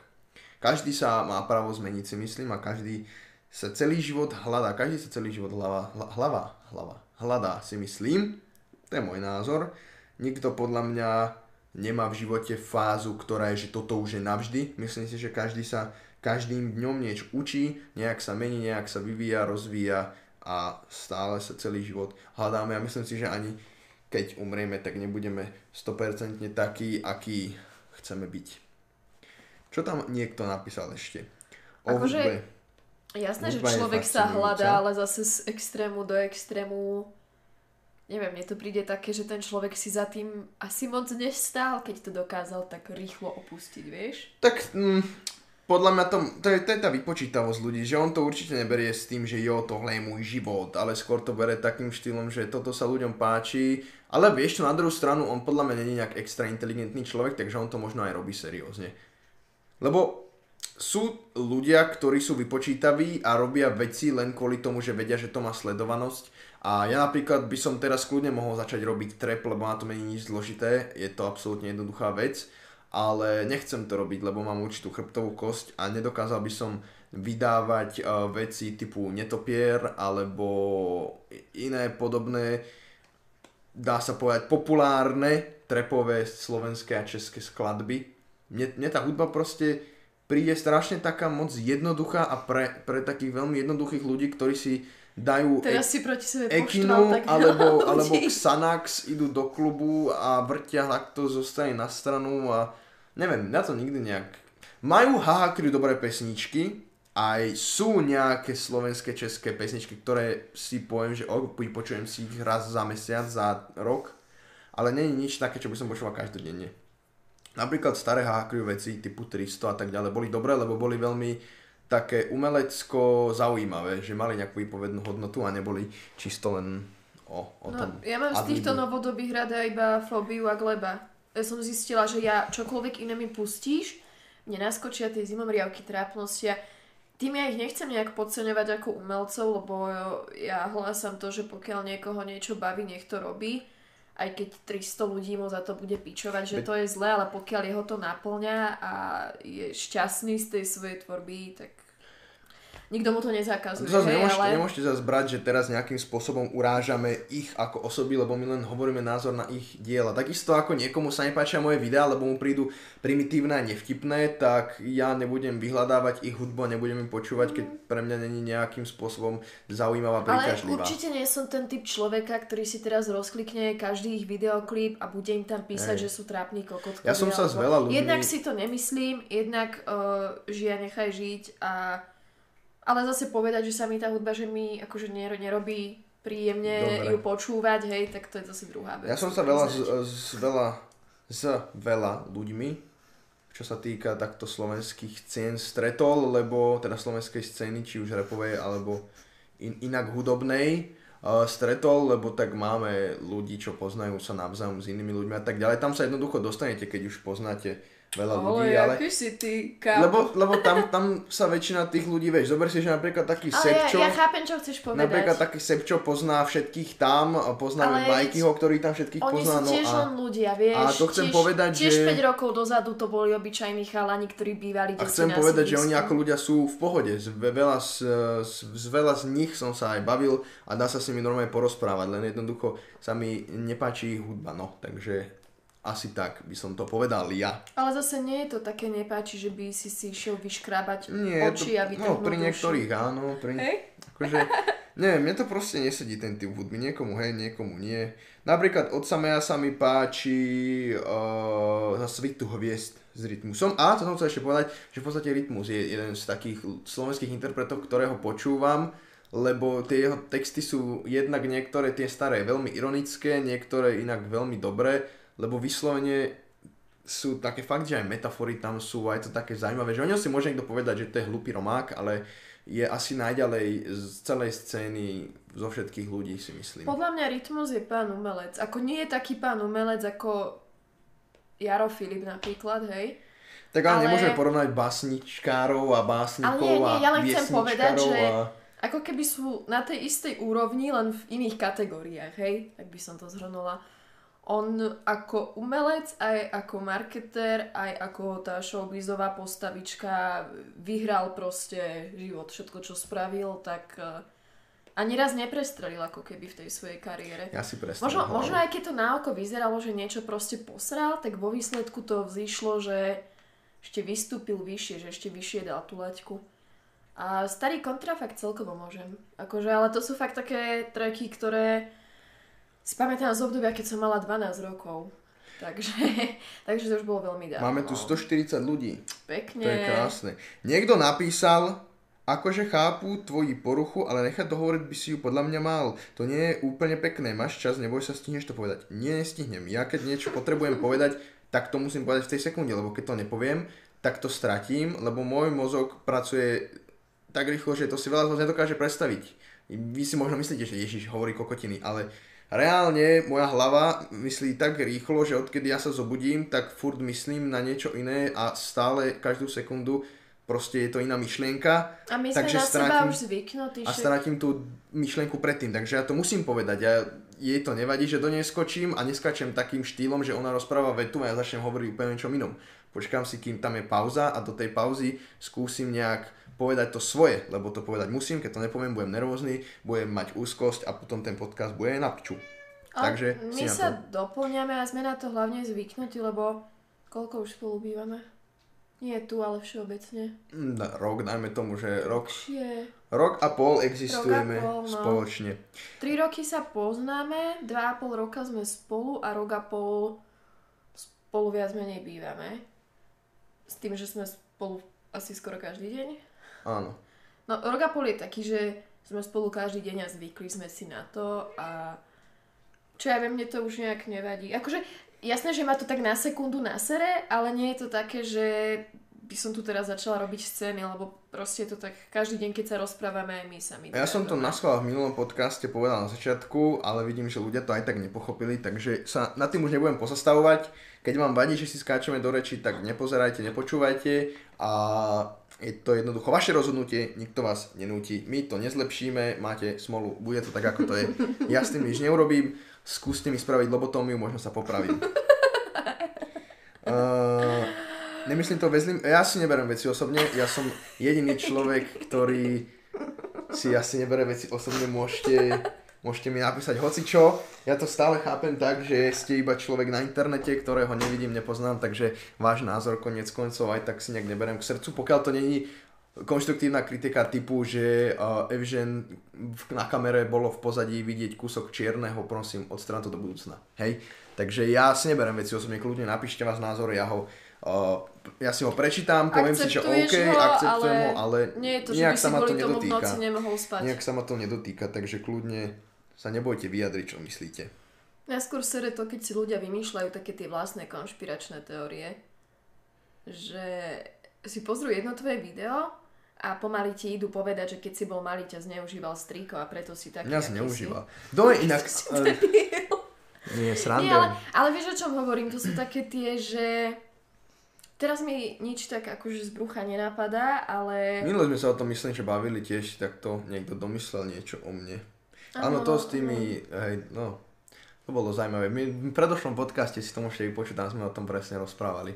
každý sa má právo zmeniť si myslím a každý sa celý život hľadá, každý sa celý život hlava, hlava, hlava, hľadá si myslím, to je môj názor. Nikto podľa mňa nemá v živote fázu, ktorá je, že toto už je navždy. Myslím si, že každý sa každým dňom niečo učí, nejak sa mení, nejak sa vyvíja, rozvíja a stále sa celý život hľadáme a myslím si, že ani keď umrieme, tak nebudeme 100% taký, aký chceme byť. Čo tam niekto napísal ešte? O akože, hudbe. Jasné, hudba že človek sa hľadá, ale zase z extrému do extrému neviem, mne to príde také, že ten človek si za tým asi moc nestál, keď to dokázal tak rýchlo opustiť, vieš? Tak mm, podľa mňa to, to, je, to je tá vypočítavosť ľudí, že on to určite neberie s tým, že jo, tohle je môj život, ale skôr to bere takým štýlom, že toto sa ľuďom páči, ale vieš čo, na druhú stranu, on podľa mňa není nejak extra inteligentný človek, takže on to možno aj robí seriózne. Lebo sú ľudia, ktorí sú vypočítaví a robia veci len kvôli tomu, že vedia, že to má sledovanosť. A ja napríklad by som teraz kľudne mohol začať robiť trap, lebo na to není nič zložité, je to absolútne jednoduchá vec ale nechcem to robiť, lebo mám určitú chrbtovú kosť a nedokázal by som vydávať uh, veci typu netopier alebo iné podobné, dá sa povedať, populárne trepové slovenské a české skladby. Mne, mne tá hudba proste príde strašne taká moc jednoduchá a pre, pre takých veľmi jednoduchých ľudí, ktorí si dajú Teraz e- si proti sebe Ekinu alebo, alebo Xanax idú do klubu a vrtia to zostane na stranu a neviem, na to nikdy nejak... Majú haha dobré pesničky, aj sú nejaké slovenské, české pesničky, ktoré si poviem, že oh, počujem si ich raz za mesiac, za rok, ale nie je nič také, čo by som počúval každodenne. Napríklad staré crew veci typu 300 a tak ďalej boli dobré, lebo boli veľmi také umelecko zaujímavé, že mali nejakú výpovednú hodnotu a neboli čisto len o, o no, tom. Ja mám z týchto novodobých rada iba Fóbiu a Gleba. Ja som zistila, že ja čokoľvek iné mi pustíš, mne naskočia tie zimomriavky trápnosti a tým ja ich nechcem nejak podceňovať ako umelcov, lebo ja hlásam to, že pokiaľ niekoho niečo baví, nech to robí aj keď 300 ľudí mu za to bude pičovať, že to je zlé, ale pokiaľ jeho to naplňa a je šťastný z tej svojej tvorby, tak nikto mu to nezakazuje. Zase nemôžete, ale... nemôžete zase brať, že teraz nejakým spôsobom urážame ich ako osoby, lebo my len hovoríme názor na ich diela. Takisto ako niekomu sa nepáčia moje videá, lebo mu prídu primitívne a nevtipné, tak ja nebudem vyhľadávať ich hudbu a nebudem im počúvať, keď pre mňa není nejakým spôsobom zaujímavá, príťažlivá. Ale určite nie som ten typ človeka, ktorý si teraz rozklikne každý ich videoklip a bude im tam písať, Ej. že sú trápni kokotkovi. Ja som sa s veľa ľuďmi... Jednak si to nemyslím, jednak uh, žia nechaj žiť a ale zase povedať, že sa mi tá hudba, že mi akože nerobí príjemne Dobre. ju počúvať, hej, tak to je zase druhá vec. Ja som sa veľa s, s, veľa, s veľa ľuďmi, čo sa týka takto slovenských cien stretol, lebo teda slovenskej scény, či už repovej, alebo in, inak hudobnej, uh, stretol, lebo tak máme ľudí, čo poznajú sa navzájom s inými ľuďmi a tak ďalej. Tam sa jednoducho dostanete, keď už poznáte veľa ale ľudí, ale... si ty, Lebo, lebo tam, tam sa väčšina tých ľudí, vieš, zober si, že napríklad taký ale Sepčo... Ja, ja chápem, čo chceš povedať. Napríklad taký Sepčo pozná všetkých tam, pozná Majkyho, ktorý tam všetkých oni pozná. Oni sú tiež no, len ľudia, vieš. A to chcem tiež, povedať, tiež že... 5 rokov dozadu to boli obyčajní chalani, ktorí bývali A chcem povedať, že oni ako ľudia sú v pohode. Z veľa z, z, z veľa z nich som sa aj bavil a dá sa s nimi normálne porozprávať, len jednoducho sa mi nepáči ich hudba, no. Takže asi tak by som to povedal ja. Ale zase nie je to také nepáči, že by si si išiel vyškrábať nie, oči to, a vytrhnúť No, pri niektorých duši. áno. Pri, hey? akože, neviem, mne to proste nesedí ten typ hudby. Niekomu hej, niekomu nie. Napríklad od Sameja sa mi páči uh, za svitu hviezd s rytmusom. A to som chcel ešte povedať, že v podstate Rytmus je jeden z takých slovenských interpretov, ktorého počúvam lebo tie jeho texty sú jednak niektoré tie staré veľmi ironické, niektoré inak veľmi dobré lebo vyslovene sú také fakt, že aj metafory tam sú, aj to také zaujímavé, že o ňom si môže niekto povedať, že to je hlupý romák, ale je asi najďalej z celej scény zo všetkých ľudí si myslím. Podľa mňa Rytmus je pán umelec. Ako nie je taký pán umelec ako Jaro Filip napríklad, hej? Tak ale, ale... nemôžeme porovnať básničkárov a básnikov ale nie, nie, ja len chcem povedať, že a... ako keby sú na tej istej úrovni, len v iných kategóriách, hej? Tak by som to zhrnula on ako umelec, aj ako marketér, aj ako tá showbizová postavička vyhral proste život. Všetko, čo spravil, tak eh, ani raz neprestrelil ako keby v tej svojej kariére. Ja si predstavím. Možno, možno aj keď to na oko vyzeralo, že niečo proste posral, tak vo výsledku to vzýšlo, že ešte vystúpil vyššie, že ešte vyššie dal tú laťku. A starý kontrafakt celkovo môžem. Akože, ale to sú fakt také tracky, ktoré si pamätám z obdobia, keď som mala 12 rokov. Takže, takže to už bolo veľmi dávno. Máme tu 140 ľudí. Pekne. To je krásne. Niekto napísal, akože chápu tvoji poruchu, ale nechať dohovoriť by si ju podľa mňa mal. To nie je úplne pekné. Máš čas, neboj sa, stihneš to povedať. Nie, nestihnem. Ja keď niečo potrebujem povedať, tak to musím povedať v tej sekunde, lebo keď to nepoviem, tak to stratím, lebo môj mozog pracuje tak rýchlo, že to si veľa z vás nedokáže predstaviť. Vy si možno myslíte, že Ježiš hovorí kokotiny, ale reálne moja hlava myslí tak rýchlo, že odkedy ja sa zobudím, tak furt myslím na niečo iné a stále každú sekundu proste je to iná myšlienka. A my sme takže na strátim, seba už zvyknutí. A stratím tú myšlienku predtým, takže ja to musím povedať. Ja, jej to nevadí, že do nej skočím a neskačem takým štýlom, že ona rozpráva vetu a ja začnem hovoriť úplne niečom inom. Počkám si, kým tam je pauza a do tej pauzy skúsim nejak povedať to svoje, lebo to povedať musím, keď to nepoviem, budem nervózny, budem mať úzkosť a potom ten podcast bude na piču. A Takže my sa to. doplňame a sme na to hlavne zvyknutí, lebo koľko už spolu bývame? Nie tu, ale všeobecne. Mm, na- Rok, dajme tomu, že rok, Čiže rok a pol existujeme Rok a pol, no. spoločne. 3 roky sa poznáme, 2,5 roka sme spolu a rok a pol spolu viac menej bývame. S tým, že sme spolu asi skoro každý deň. Áno. No rok a pol je taký, že sme spolu každý deň a zvykli sme si na to a čo ja viem, mne to už nejak nevadí. Akože jasné, že ma to tak na sekundu nasere, ale nie je to také, že by som tu teraz začala robiť scény, lebo proste je to tak každý deň, keď sa rozprávame aj my sami. Ja som to na v minulom podcaste povedal na začiatku, ale vidím, že ľudia to aj tak nepochopili, takže sa nad tým už nebudem pozastavovať. Keď vám vadí, že si skáčeme do reči, tak nepozerajte, nepočúvajte a je to jednoducho vaše rozhodnutie, nikto vás nenúti. My to nezlepšíme, máte smolu, bude to tak, ako to je. Ja s tým nič neurobím, skúste mi spraviť lobotómiu, možno sa popravím. Uh, nemyslím to väzlým, ja si neberem veci osobne, ja som jediný človek, ktorý si asi nebere veci osobne, môžete, môžete mi napísať hocičo. Ja to stále chápem tak, že ste iba človek na internete, ktorého nevidím, nepoznám, takže váš názor konec koncov aj tak si nejak neberem k srdcu, pokiaľ to není konštruktívna kritika typu, že uh, Evžen na kamere bolo v pozadí vidieť kúsok čierneho, prosím, odstran to do budúcna. Hej? Takže ja si neberem veci osobne, kľudne napíšte vás názor, ja ho uh, ja si ho prečítam, poviem si, že OK, ho, akceptujem ho, ale Nie je to, že nejak by si sa ma to nedotýka. Nejak sa ma to nedotýka, takže kľudne sa nebojte vyjadriť, čo myslíte. Ja skôr sere to, keď si ľudia vymýšľajú také tie vlastné konšpiračné teórie, že si pozrú jedno tvoje video a pomaly ti idú povedať, že keď si bol malý, ťa zneužíval strýko a preto si taký, Mňa aký zneužíva. Kto je inak... Si eh, debil. nie, Nie, srandujem. ale, ale vieš, o čom hovorím? To sú také tie, že... Teraz mi nič tak akože z brucha nenapadá, ale... Minule sme sa o tom myslím, že bavili tiež, tak to niekto domyslel niečo o mne. Áno, to s tými, hej, no, to bolo zaujímavé. My v predošlom podcaste si to môžete vypočuť, tam sme o tom presne rozprávali.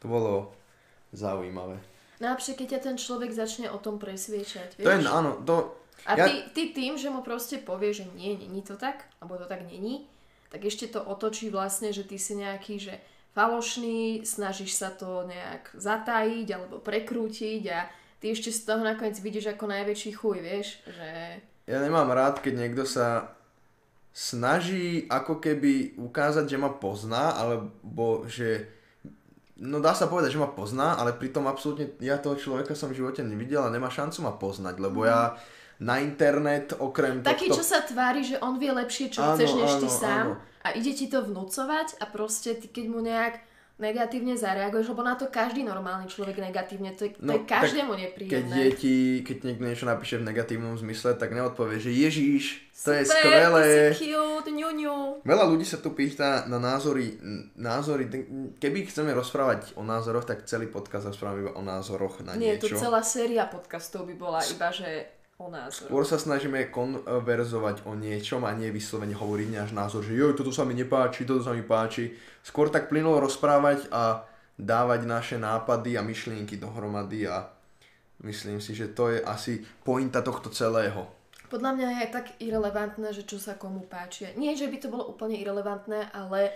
To bolo zaujímavé. Najlepšie, keď ťa ten človek začne o tom presviečať, vieš? To je, áno, to, A Ja- ty, ty tým, že mu proste povie, že nie, není to tak, alebo to tak není, tak ešte to otočí vlastne, že ty si nejaký, že falošný, snažíš sa to nejak zatajiť alebo prekrútiť a ty ešte z toho nakoniec vidíš ako najväčší chuj, vieš, že... ja nemám rád, keď niekto sa snaží ako keby ukázať, že ma pozná, alebo že no dá sa povedať, že ma pozná, ale pritom absolútne ja toho človeka som v živote nevidel a nemá šancu ma poznať, lebo ja na internet okrem Taký, tohto... čo sa tvári, že on vie lepšie, čo Áno, chceš, než ty áno, sám áno. a ide ti to vnúcovať a proste ty keď mu nejak negatívne zareaguješ, lebo na to každý normálny človek negatívne, to je, to No, je každému Keď nepríjemné. je ti, keď niekto niečo napíše v negatívnom zmysle, tak neodpovie, že Ježíš, to je Super, skvelé. Ty si cute, ňu, ňu. Veľa ľudí sa tu pýta na názory, názory, keby chceme rozprávať o názoroch, tak celý podcast rozprávame iba o názoroch na Nie, to niečo. celá séria podcastov by bola iba, že o názor. Skôr sa snažíme konverzovať o niečom a nie vyslovene hovoriť náš názor, že joj, toto sa mi nepáči, toto sa mi páči. Skôr tak plynulo rozprávať a dávať naše nápady a myšlienky dohromady a myslím si, že to je asi pointa tohto celého. Podľa mňa je tak irrelevantné, že čo sa komu páči. Nie, že by to bolo úplne irrelevantné, ale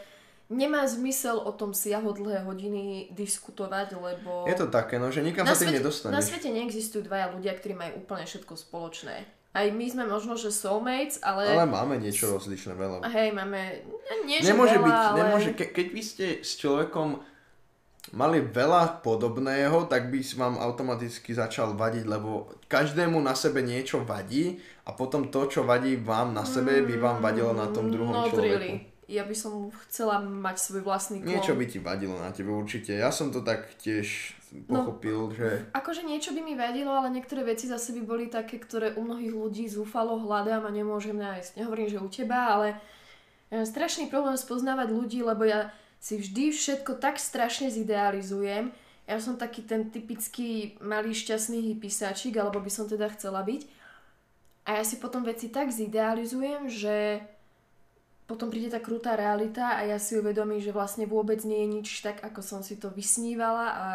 nemá zmysel o tom siahodlhé hodiny diskutovať, lebo... Je to také, no, že nikam sa tým nedostaneš. Na svete neexistujú dvaja ľudia, ktorí majú úplne všetko spoločné. Aj my sme možno, že soulmates, ale... Ale máme niečo rozličné veľa. Hej, máme... Nie, nemôže veľa, byť, ale... nemôže, ke, keď vy ste s človekom mali veľa podobného, tak by vám automaticky začal vadiť, lebo každému na sebe niečo vadí a potom to, čo vadí vám na sebe, by vám vadilo na tom druhom no, človeku. Really. Ja by som chcela mať svoj vlastný klon. Niečo by ti vadilo na tebe určite. Ja som to tak tiež pochopil, no, že... Akože niečo by mi vadilo, ale niektoré veci zase by boli také, ktoré u mnohých ľudí zúfalo hľadám a nemôžem nájsť. Nehovorím, že u teba, ale ja mám strašný problém spoznávať ľudí, lebo ja si vždy všetko tak strašne zidealizujem. Ja som taký ten typický malý šťastný hypisáčik, alebo by som teda chcela byť. A ja si potom veci tak zidealizujem, že potom príde tá krutá realita a ja si uvedomím, že vlastne vôbec nie je nič tak, ako som si to vysnívala a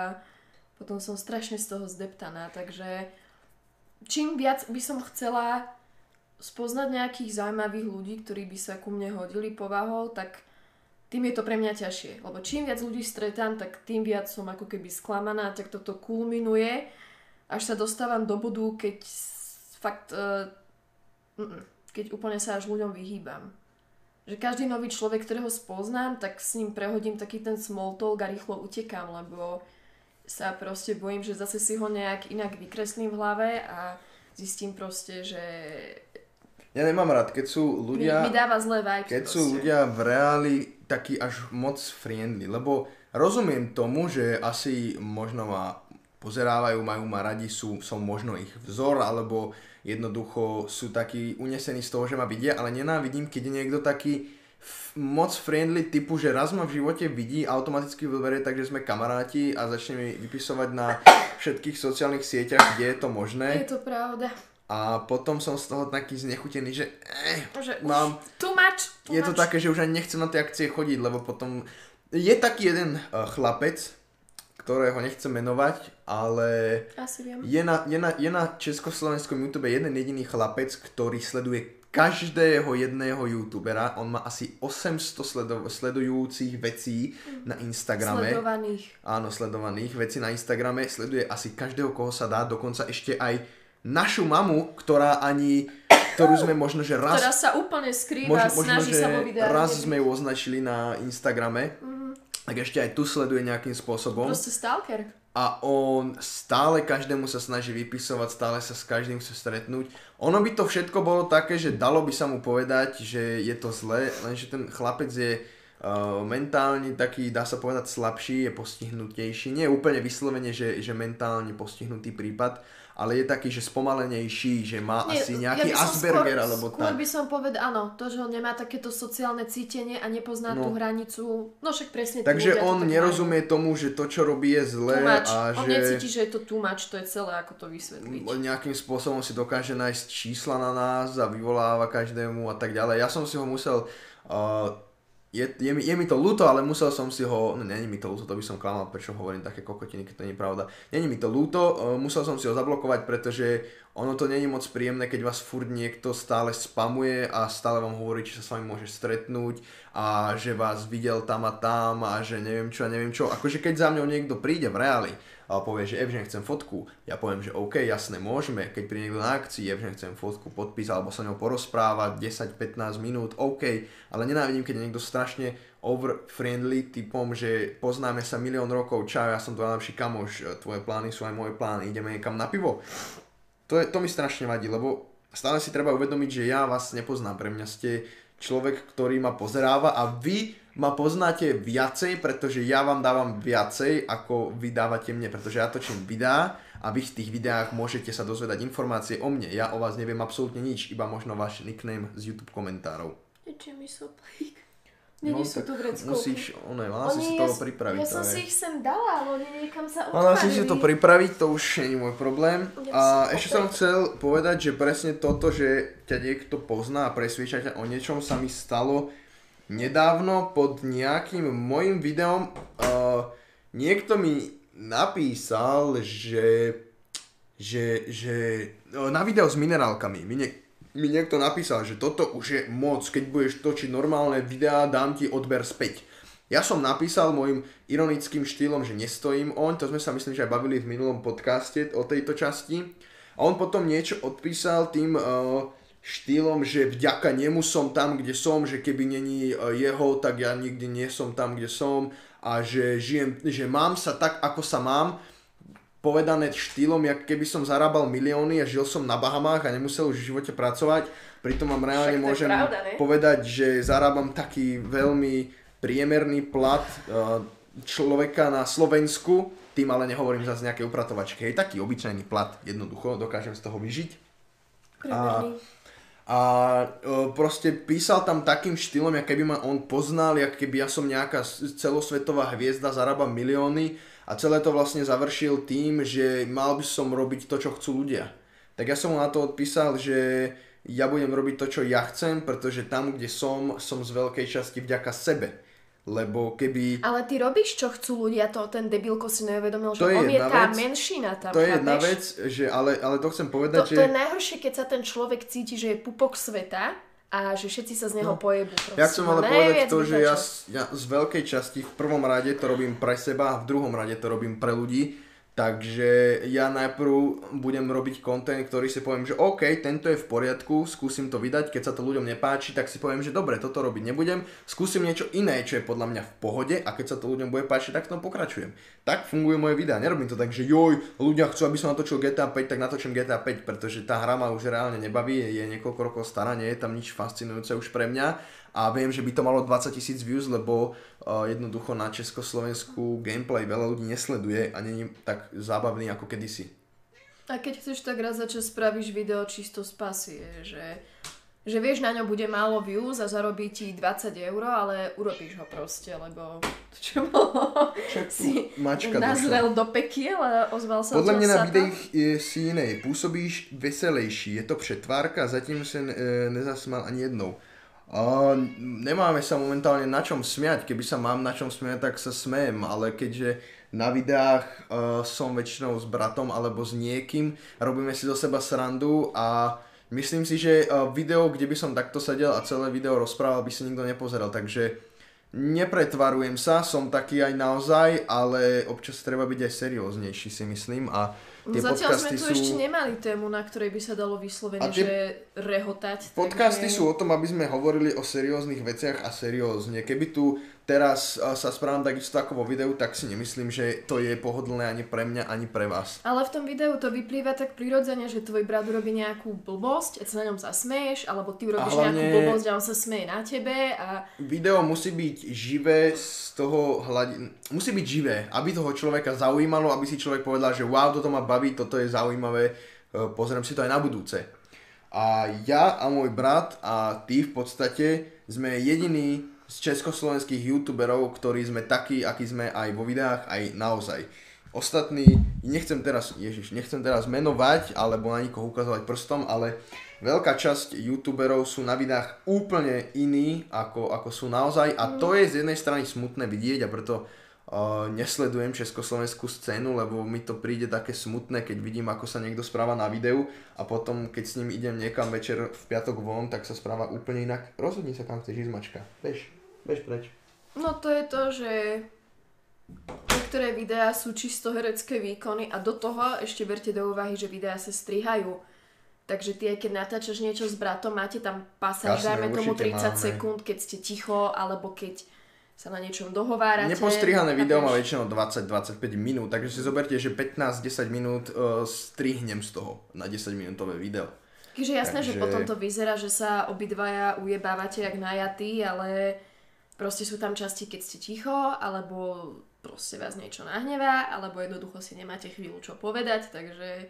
potom som strašne z toho zdeptaná. Takže čím viac by som chcela spoznať nejakých zaujímavých ľudí, ktorí by sa ku mne hodili povahou, tak tým je to pre mňa ťažšie. Lebo čím viac ľudí stretám, tak tým viac som ako keby sklamaná, tak toto kulminuje, až sa dostávam do bodu, keď fakt, uh, keď úplne sa až ľuďom vyhýbam. Že každý nový človek, ktorého spoznám, tak s ním prehodím taký ten small talk a rýchlo utekám, lebo sa proste bojím, že zase si ho nejak inak vykreslím v hlave a zistím proste, že ja nemám rád, keď sú ľudia... Mi, mi dáva zlé vibes Keď proste. sú ľudia v reáli taký až moc friendly, lebo rozumiem tomu, že asi možno ma pozerávajú, majú ma radi, sú, som možno ich vzor, alebo jednoducho sú takí unesení z toho, že ma vidia, ale nenávidím, keď je niekto taký f- moc friendly typu, že raz ma v živote vidí, automaticky vyberie tak, že sme kamaráti a začne mi vypisovať na všetkých sociálnych sieťach, kde je to možné. Je to pravda. A potom som z toho taký znechutený, že, eh, že mám... Too much, too je much. to také, že už ani nechcem na tie akcie chodiť, lebo potom... Je taký jeden uh, chlapec, ktorého nechcem menovať, ale Asi viem. Je, na, je, na, je na československom YouTube jeden jediný chlapec, ktorý sleduje každého jedného youtubera. On má asi 800 sledo- sledujúcich vecí mm. na Instagrame. Sledovaných. Áno, sledovaných vecí na Instagrame. Sleduje asi každého, koho sa dá, dokonca ešte aj našu mamu, ktorá ani ktorú sme možno, že raz... Ktorá sa úplne skrýva, možno, snaží možno, sa vo videách. raz sme ju označili na Instagrame, mm-hmm. Tak ešte aj tu sleduje nejakým spôsobom. Proste stalker. A on stále každému sa snaží vypisovať, stále sa s každým chce stretnúť. Ono by to všetko bolo také, že dalo by sa mu povedať, že je to zlé, lenže ten chlapec je uh, mentálne taký, dá sa povedať, slabší, je postihnutejší. Nie úplne vyslovene, že, že mentálne postihnutý prípad, ale je taký, že spomalenejší, že má Nie, asi nejaký ja Asperger skôr, alebo skôr tak. by som povedal, áno, to, že on nemá takéto sociálne cítenie a nepozná no. tú hranicu, no však presne Takže on nerozumie majú. tomu, že to, čo robí je zlé a on že... necíti, že je to much, to je celé, ako to vysvetliť. Nejakým spôsobom si dokáže nájsť čísla na nás a vyvoláva každému a tak ďalej. Ja som si ho musel uh, je, je, mi, je mi to ľúto, ale musel som si ho, no není mi to ľúto, to by som klamal, prečo hovorím také kokotiny, keď to nie je pravda. Není mi to ľúto, uh, musel som si ho zablokovať, pretože ono to není moc príjemné, keď vás furt niekto stále spamuje a stále vám hovorí, či sa s vami môže stretnúť a že vás videl tam a tam a že neviem čo a neviem čo. Akože keď za mňou niekto príde v reáli, a povie, že Evžen chcem fotku, ja poviem, že OK, jasne, môžeme, keď príde niekto na akcii, Evžen chcem fotku, podpis alebo sa ňou porozprávať 10-15 minút, OK, ale nenávidím, keď je niekto strašne over-friendly typom, že poznáme sa milión rokov, čau, ja som tvoj najlepší kamoš, tvoje plány sú aj moje plány, ideme niekam na pivo. To, je, to mi strašne vadí, lebo stále si treba uvedomiť, že ja vás nepoznám, pre mňa ste človek, ktorý ma pozeráva a vy ma poznáte viacej, pretože ja vám dávam viacej, ako vy dávate mne, pretože ja točím videá a vy v tých videách môžete sa dozvedať informácie o mne. Ja o vás neviem absolútne nič, iba možno váš nickname z YouTube komentárov. Jimmy Soplík. Nie, nie sú tak tu vreckovky. musíš, ono, mala si ja, toho pripraviť. ja som si ich sem dala, ale oni niekam sa Mala si si to pripraviť, to už nie je môj problém. Ja A som ešte opäť- som chcel povedať, že presne toto, že ťa niekto pozná a presvieča ťa o niečom sa mi stalo nedávno pod nejakým môjim videom. Uh, niekto mi napísal, že, že, že no, na video s minerálkami mi, nie, mi niekto napísal, že toto už je moc, keď budeš točiť normálne videá, dám ti odber späť. Ja som napísal môjim ironickým štýlom, že nestojím oň, to sme sa myslím, že aj bavili v minulom podcaste o tejto časti. A on potom niečo odpísal tým uh, štýlom, že vďaka nemu som tam, kde som, že keby není uh, jeho, tak ja nikdy nie som tam, kde som a že žijem, že mám sa tak, ako sa mám, povedané štýlom, jak keby som zarábal milióny a žil som na Bahamách a nemusel už v živote pracovať. Pritom vám reálne je môžem pravda, ne? povedať, že zarábam taký veľmi priemerný plat uh, človeka na Slovensku, tým ale nehovorím zase nejaké upratovačky, hej, taký obyčajný plat, jednoducho, dokážem z toho vyžiť. Priemerný. A e, proste písal tam takým štýlom, jak keby ma on poznal, jak keby ja som nejaká celosvetová hviezda, zarábam milióny a celé to vlastne završil tým, že mal by som robiť to, čo chcú ľudia. Tak ja som mu na to odpísal, že ja budem robiť to, čo ja chcem, pretože tam, kde som, som z veľkej časti vďaka sebe. Lebo keby... Ale ty robíš, čo chcú ľudia, to ten debilko si neuvedomil, že To je on je tá vec. menšina tam, To je jedna chápeš? vec, že, ale, ale to chcem povedať, To, že... to je najhoršie, keď sa ten človek cíti, že je pupok sveta a že všetci sa z neho pojebú. Proste. Ja chcem ale Najviac povedať to, že ja, ja z veľkej časti v prvom rade to robím pre seba a v druhom rade to robím pre ľudí. Takže ja najprv budem robiť content, ktorý si poviem, že OK, tento je v poriadku, skúsim to vydať, keď sa to ľuďom nepáči, tak si poviem, že dobre, toto robiť nebudem, skúsim niečo iné, čo je podľa mňa v pohode a keď sa to ľuďom bude páčiť, tak v tom pokračujem. Tak fungujú moje videá, nerobím to tak, že joj, ľudia chcú, aby som natočil GTA 5, tak natočím GTA 5, pretože tá hra ma už reálne nebaví, je niekoľko rokov stará, nie je tam nič fascinujúce už pre mňa a viem, že by to malo 20 tisíc views, lebo uh, jednoducho na Československu gameplay veľa ľudí nesleduje a není tak zábavný ako kedysi. A keď chceš tak raz za čas spravíš video čisto z pasie, že, že vieš, na ňo bude málo views a zarobí ti 20 eur, ale urobíš ho proste, lebo to čo bolo? si mačka nazrel do pekiel a ozval sa Podľa od mňa na videích je si inej. Působíš veselejší, je to přetvárka, zatím se e, nezasmal ani jednou. Nemáme sa momentálne na čom smiať, keby sa mám na čom smiať, tak sa smejem, ale keďže na videách uh, som väčšinou s bratom alebo s niekým, robíme si do seba srandu a myslím si, že uh, video, kde by som takto sedel a celé video rozprával, by si nikto nepozeral, takže nepretvarujem sa, som taký aj naozaj, ale občas treba byť aj serióznejší si myslím. A tie Zatiaľ sme tu sú... ešte nemali tému, na ktorej by sa dalo vyslovene, tie- že rehotať. Podcasty takže... sú o tom, aby sme hovorili o serióznych veciach a seriózne. Keby tu teraz uh, sa správam takisto ako vo videu, tak si nemyslím, že to je pohodlné ani pre mňa, ani pre vás. Ale v tom videu to vyplýva tak prirodzene, že tvoj brat urobí nejakú blbosť a sa na ňom zasmeješ, alebo ty urobíš hlavne- nejakú blbosť a on sa smeje na tebe a Video musí byť živé z toho hľadí... Musí byť živé, aby toho človeka zaujímalo, aby si človek povedal, že wow, toto ma baví, toto je zaujímavé, uh, pozriem si to aj na budúce. A ja a môj brat a ty v podstate sme jediní z československých youtuberov, ktorí sme takí, akí sme aj vo videách, aj naozaj. Ostatní, nechcem teraz, ježiš, nechcem teraz menovať, alebo na nikoho ukazovať prstom, ale veľká časť youtuberov sú na videách úplne iní, ako, ako sú naozaj a to je z jednej strany smutné vidieť a preto uh, nesledujem československú scénu, lebo mi to príde také smutné, keď vidím, ako sa niekto správa na videu a potom, keď s ním idem niekam večer v piatok von, tak sa správa úplne inak. Rozhodni sa, kam chceš ísť, mačka. Bež, bež preč. no to je to, že niektoré videá sú čisto herecké výkony a do toho ešte berte do úvahy, že videá sa strihajú. Takže ty aj keď natáčaš niečo s bratom, máte tam pasáž, dajme tomu určite 30 máme. sekúnd, keď ste ticho, alebo keď sa na niečom dohovárate. Nepostrihané video má väčšinou 20-25 minút, takže si zoberte, že 15-10 minút uh, strihnem z toho na 10 minútové video. Takže jasné, že Takže- potom to vyzerá, že sa obidvaja ujebávate jak najatí, ale proste sú tam časti, keď ste ticho, alebo proste vás niečo nahnevá, alebo jednoducho si nemáte chvíľu čo povedať, takže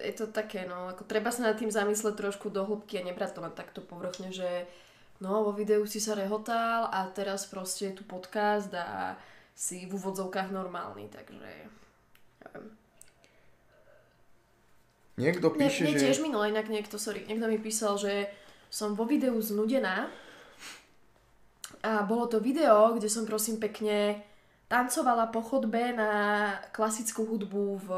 je to také, no, ako treba sa nad tým zamysleť trošku do hĺbky a nebrať to len takto povrchne, že no vo videu si sa rehotal a teraz proste je tu podcast a si v úvodzovkách normálny, takže neviem. Niekto píše, mne že... tiež minul inak niekto, sorry, niekto mi písal, že som vo videu znudená a bolo to video, kde som prosím pekne tancovala po chodbe na klasickú hudbu v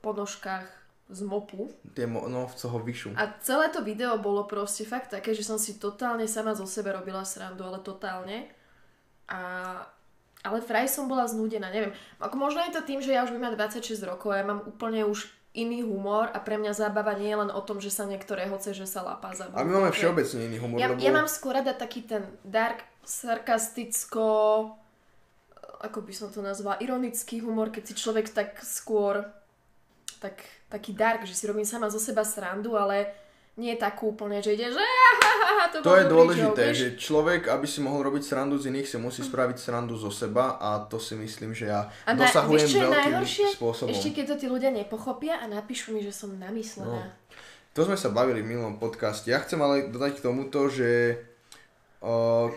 ponožkách z mopu. Tie mo- no, z toho vyšu. A celé to video bolo proste fakt také, že som si totálne sama zo sebe robila srandu, ale totálne. A, ale vraj som bola znúdená, neviem. Ako možno je to tým, že ja už mať 26 rokov a ja mám úplne už iný humor a pre mňa zábava nie je len o tom, že sa niektoré hoce, že sa lapá za A my máme všeobecne iný humor, ja, lebo... ja mám skôr rada taký ten dark, sarkasticko, ako by som to nazvala, ironický humor, keď si človek tak skôr tak, taký dark, že si robím sama zo seba srandu, ale nie takú úplne, že ide, že to, To bol je dobrý dôležité, joke, že človek, aby si mohol robiť srandu z iných, si musí spraviť srandu zo seba a to si myslím, že ja A na, dosahujem vieš, čo je veľkým najhoršie? spôsobom. Ešte keď to tí ľudia nepochopia a napíšu mi, že som namyslená. To sme sa bavili v minulom podcaste. Ja chcem ale dodať k tomuto, že uh,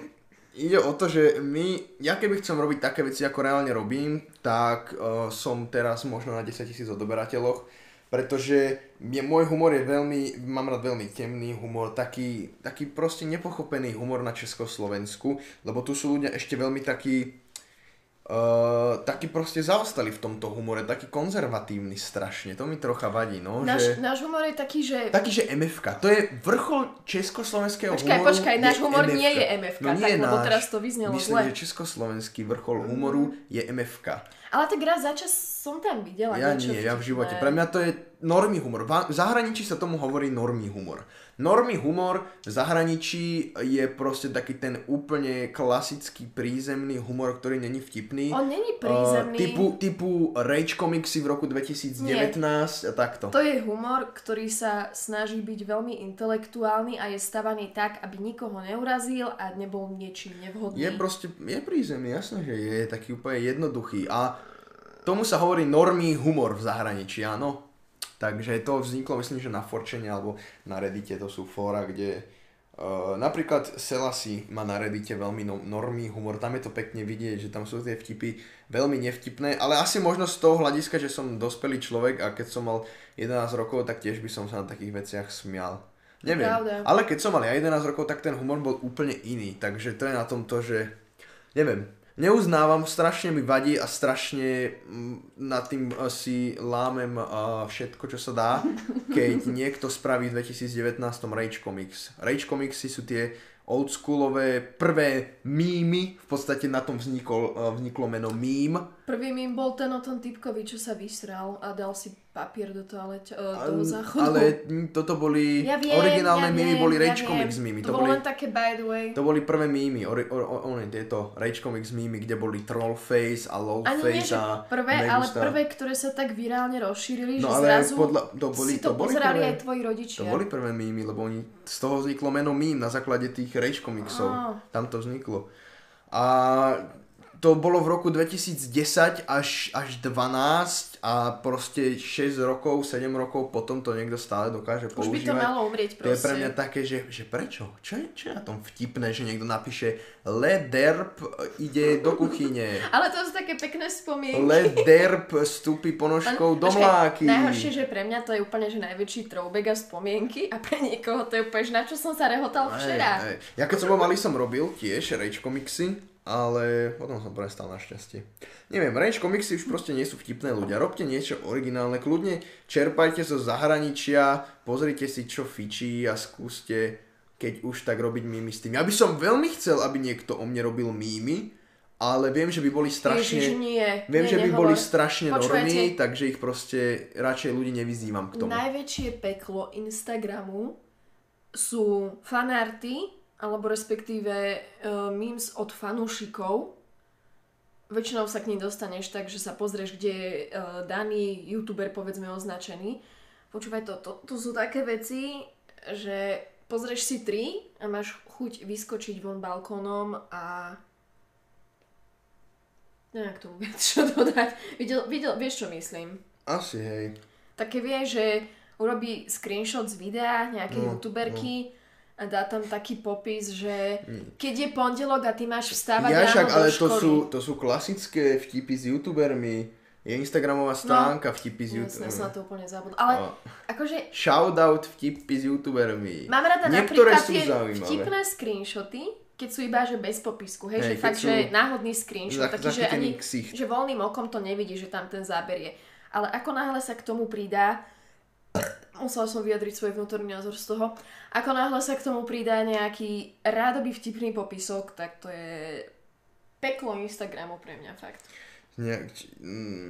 ide o to, že my, ja keby chcem robiť také veci, ako reálne robím, tak uh, som teraz možno na 10 tisíc odoberateľoch, pretože je, môj humor je veľmi, mám rád veľmi temný humor, taký, taký proste nepochopený humor na Československu, lebo tu sú ľudia ešte veľmi takí, uh, takí proste zaostali v tomto humore, taký konzervatívny strašne, to mi trocha vadí, no, Náš, že... náš humor je taký, že... Taký, že MFK. To je vrchol československého Počkaj, humoru. počkaj, náš humor nie je MFK, No nie tak, je lebo náš. teraz to vyznelo Myslím, zle. že československý vrchol humoru je MFK. Ale tak raz za čas som tam videla Ja niečo nie, ja v živote. Pre mňa to je normy humor. V zahraničí sa tomu hovorí normy humor. Normy humor v zahraničí je proste taký ten úplne klasický prízemný humor, ktorý není vtipný. On není Uh, prízemný. typu, typu Rage komiksy v roku 2019 a takto. To je humor, ktorý sa snaží byť veľmi intelektuálny a je stavaný tak, aby nikoho neurazil a nebol niečím nevhodný. Je proste, je prízemný, jasné, že je taký úplne jednoduchý a tomu sa hovorí normý humor v zahraničí, áno. Takže to vzniklo, myslím, že na Forčene alebo na Reddite, to sú fóra, kde uh, napríklad Selasi má na Reddite veľmi no, normý humor, tam je to pekne vidieť, že tam sú tie vtipy veľmi nevtipné, ale asi možno z toho hľadiska, že som dospelý človek a keď som mal 11 rokov, tak tiež by som sa na takých veciach smial. Neviem, Pravda. ale keď som mal ja 11 rokov, tak ten humor bol úplne iný, takže to je na tom to, že neviem, neuznávam, strašne mi vadí a strašne mm, nad tým eh, si lámem eh, všetko, čo sa dá, keď niekto spraví v 2019 Rage Comics. Rage Comicsy sú tie oldschoolové prvé mýmy, v podstate na tom vznikol, eh, vzniklo meno mím. Prvý mým bol ten o tom typkovi, čo sa vysral a dal si papier do toaleť, uh, do záchodu. Ale toto boli, ja viem, originálne ja viem, boli ja Rage. Comics mýmy. To, To boli, len také by the way. to boli prvé mýmy, ori, or, or, or, tieto Rage Comics mýmy, kde boli Trollface a nie, Lowface a prvé, ale prvé, ktoré sa tak virálne rozšírili, No že ale zrazu podľa, to boli, si to, boli pozerali prvé, aj tvoji rodičia. To boli prvé mýmy, lebo oni, z toho vzniklo meno mým na základe tých Rage komiksov. Á. Tam to vzniklo. A to bolo v roku 2010 až, až 12 a proste 6 rokov, 7 rokov potom to niekto stále dokáže Už by to používať. malo umrieť To je proste. pre mňa také, že, že prečo? Čo je, čo je na tom vtipné, že niekto napíše Le Derp ide do kuchyne. Ale to sú také pekné spomienky. Le Derp stúpi ponožkou do Počkaj, mláky. Najhoršie, že pre mňa to je úplne že najväčší throwback a spomienky a pre niekoho to je úplne, že na čo som sa rehotal včera. Hej, hej. Ja keď som bol malý, som robil tiež Rage komiksy, ale potom som prestal našťastie. Neviem, Rage komiksy už proste nie sú vtipné ľudia. Robte niečo originálne, kľudne čerpajte zo zahraničia, pozrite si čo fičí a skúste, keď už tak robiť mýmy s tým. Ja by som veľmi chcel, aby niekto o mne robil mýmy, ale viem, že by boli Ježiš, strašne... nie. Viem, nie, že by nehovor. boli strašne normy, takže ich proste radšej ľudí nevyzývam k tomu. Najväčšie peklo Instagramu sú fanarty, alebo respektíve uh, memes od fanúšikov. Väčšinou sa k ním dostaneš tak, že sa pozrieš, kde je uh, daný youtuber povedzme označený. Počúvaj, to, to, to sú také veci, že pozrieš si tri a máš chuť vyskočiť von balkónom a neviem k tomu viac čo dodať. Videl, videl, vieš čo myslím? Asi, hej. Také vie, že urobí screenshot z videa nejakej No, no, youtuberky a dá tam taký popis, že keď je pondelok a ty máš vstávať Ja ráno však, ale to sú, to sú klasické vtipy s youtubermi. Je Instagramová stránka vtipy s No. Jasne, ja som na youtubermi. to úplne zabudla. Ale No. akože Shoutout vtipy s youtubermi. mám rada Niektoré napríklad sú tie zaujímavé. vtipné screenshoty, keď sú iba že bez popisku, hej, Hej, že fakt, sú že náhodný screenshot, za- taký, že ani, ksicht. že voľným okom to nevidí, že tam ten záber je. Ale ako náhle sa k tomu pridá, musela som vyjadriť svoj vnútorný názor z toho, ako náhle sa k tomu pridá nejaký rádoby vtipný popisok, tak to je peklo Instagramu pre mňa, fakt. Nejak, mm,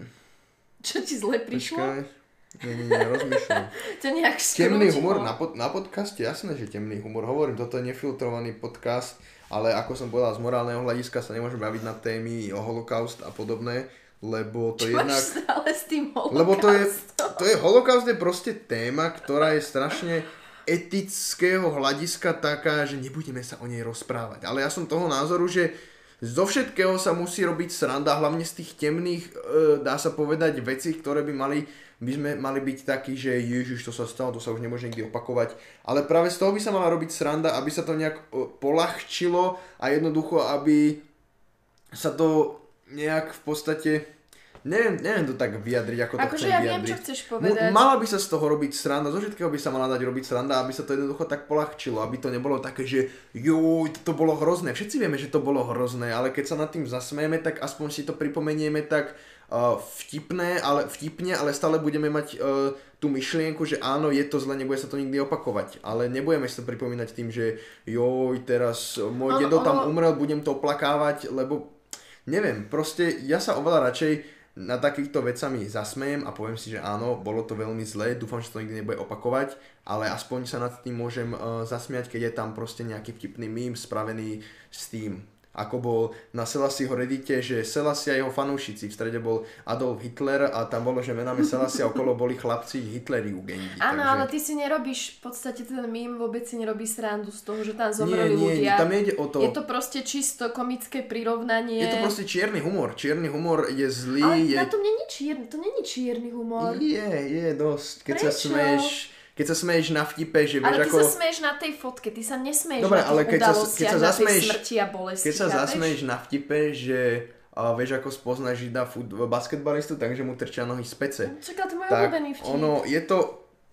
Čo ti zle prišlo? počkaj. To nejak Temný humor na, pod, na podcaste, jasné, že temný humor. Hovorím, toto je nefiltrovaný podcast, ale ako som povedal, z morálneho hľadiska sa nemôžeme baviť na témy o holokaust a podobné, lebo to Čo jednak... stále s tým Lebo to je, holokaustom? to je holokaust je proste téma, ktorá je strašne etického hľadiska taká, že nebudeme sa o nej rozprávať. Ale ja som toho názoru, že zo všetkého sa musí robiť sranda, hlavne z tých temných, e, dá sa povedať, vecí, ktoré by mali, by sme mali byť takí, že ježiš, to sa stalo, to sa už nemôže nikdy opakovať. Ale práve z toho by sa mala robiť sranda, aby sa to nejak e, polahčilo a jednoducho, aby sa to nejak v podstate Neviem, neviem to tak vyjadriť, ako to Akože ja viem, vyjadriť. čo chceš povedať. Mala by sa z toho robiť sranda, zo všetkého by sa mala dať robiť sranda, aby sa to jednoducho tak polahčilo, aby to nebolo také, že joj, to bolo hrozné. Všetci vieme, že to bolo hrozné, ale keď sa nad tým zasmejeme, tak aspoň si to pripomenieme tak uh, vtipné, ale, vtipne, ale stále budeme mať uh, tú myšlienku, že áno, je to zle, nebude sa to nikdy opakovať. Ale nebudeme si to pripomínať tým, že joj, teraz môj Ono- dedo tam umrel, budem to oplakávať, lebo neviem, proste ja sa oveľa radšej na takýchto vecami zasmejem a poviem si, že áno, bolo to veľmi zlé, dúfam, že to nikdy nebude opakovať, ale aspoň sa nad tým môžem uh, zasmiať, keď je tam proste nejaký vtipný mím spravený s tým. Ako bol na Selasiho Reddite, že Selassie a jeho fanúšici, v strede bol Adolf Hitler a tam bolo, že menami Selassie a okolo boli chlapci Hitleriugendi. Áno, takže... ale ty si nerobíš, v podstate ten mím vôbec si nerobíš srandu z toho, že tam Nie, zomreli nie, ľudia. tam nejde o to. Je to proste čisto komické prirovnanie. Je to proste čierny humor. Čierny humor je zlý, Ale je... na tom není čierny, to není čierny humor. Je, je dosť. Keď sa Prečo? smeješ, keď sa smeješ na vtipe, že vieš Ale ty ako... sa smeješ na tej fotke, ty sa nesmeješ Dobre, na ale keď sa- keď sa zasmeješ- smrti a bolesti. Keď sa chápeš? zasmeješ na vtipe, že a vieš ako spoznáš žida fut, basketbalistu, takže mu trčia nohy z pece. Čaká, to môj Tak vtip. ono, je to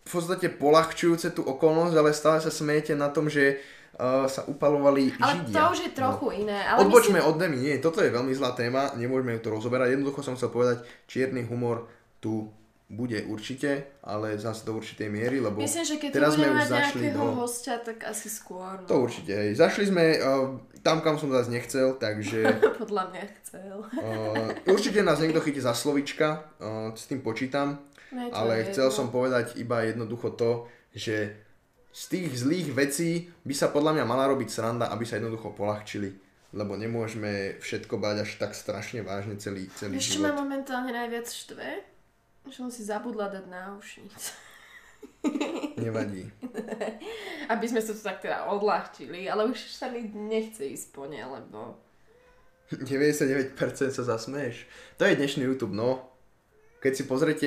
v podstate polahčujúce tú okolnosť, ale stále sa smejete na tom, že uh, sa upalovali ale židia. to už je trochu iné. Ale Odbočme myslím, od Demi, nie, toto je veľmi zlá téma, nemôžeme ju tu rozoberať, jednoducho som chcel povedať, čierny humor tu bude určite, ale zase do určitej miery, lebo myslím, že keď teraz sme už zašli do... hostia, tak asi skôr. No. To určite, hej. Zašli sme uh, tam, kam som zase nechcel, takže Podľa mňa chcel. uh, určite nás niekto chytí za slovička, uh, s tým počítam, Ne, ale je chcel jedno. som povedať iba jednoducho to, že z tých zlých vecí by sa podľa mňa mala robiť sranda, aby sa jednoducho polahčili, lebo nemôžeme všetko bať až tak strašne vážne celý, celý Vieš, čo ma život. momentálne najviac štve? Že som si zabudla dať náušnice. Nevadí. Aby sme sa to tak teda odľahčili, ale už sa mi nechce ísť po ne, lebo... 99% sa zasmeješ. To je dnešný YouTube, no. Keď si pozrete...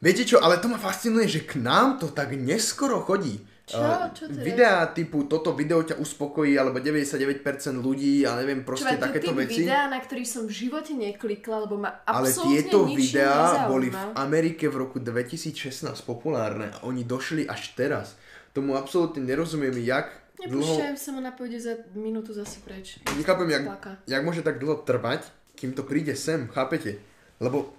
Viete čo, ale to ma fascinuje, že k nám to tak neskoro chodí. Čo? Uh, Čo je? Videá typu toto video ťa uspokojí, alebo 99% ľudí, a neviem, Čo proste to takéto veci. videá, na ktorých som v živote neklikla, lebo ma Ale absolútne tieto nič videá nezaujíma. boli v Amerike v roku 2016 populárne a oni došli až teraz. Tomu absolútne nerozumiem, jak dlho... Nepúšťajú sa ma na pôjde za minútu zase preč. Nechápem, jak, Plaka. jak môže tak dlho trvať, kým to príde sem, chápete? Lebo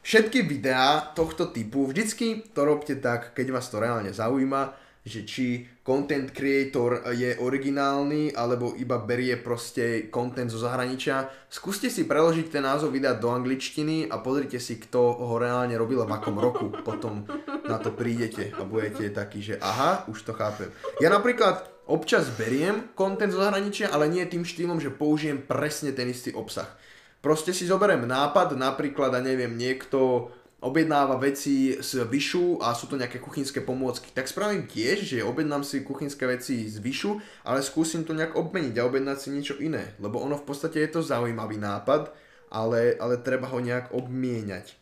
všetky videá tohto typu, vždycky to robte tak, keď vás to reálne zaujíma, že či content creator je originálny, alebo iba berie proste content zo zahraničia. Skúste si preložiť ten názov videa do angličtiny a pozrite si, kto ho reálne robil a v akom roku. Potom na to prídete a budete takí, že aha, už to chápem. Ja napríklad občas beriem content zo zahraničia, ale nie tým štýlom, že použijem presne ten istý obsah. Proste si zoberiem nápad, napríklad, a neviem, niekto objednáva veci z Vyšu a sú to nejaké kuchynské pomôcky, tak spravím tiež, že objednám si kuchynské veci z Vyšu, ale skúsim to nejak obmeniť a objednať si niečo iné, lebo ono v podstate je to zaujímavý nápad, ale, ale treba ho nejak obmieniať.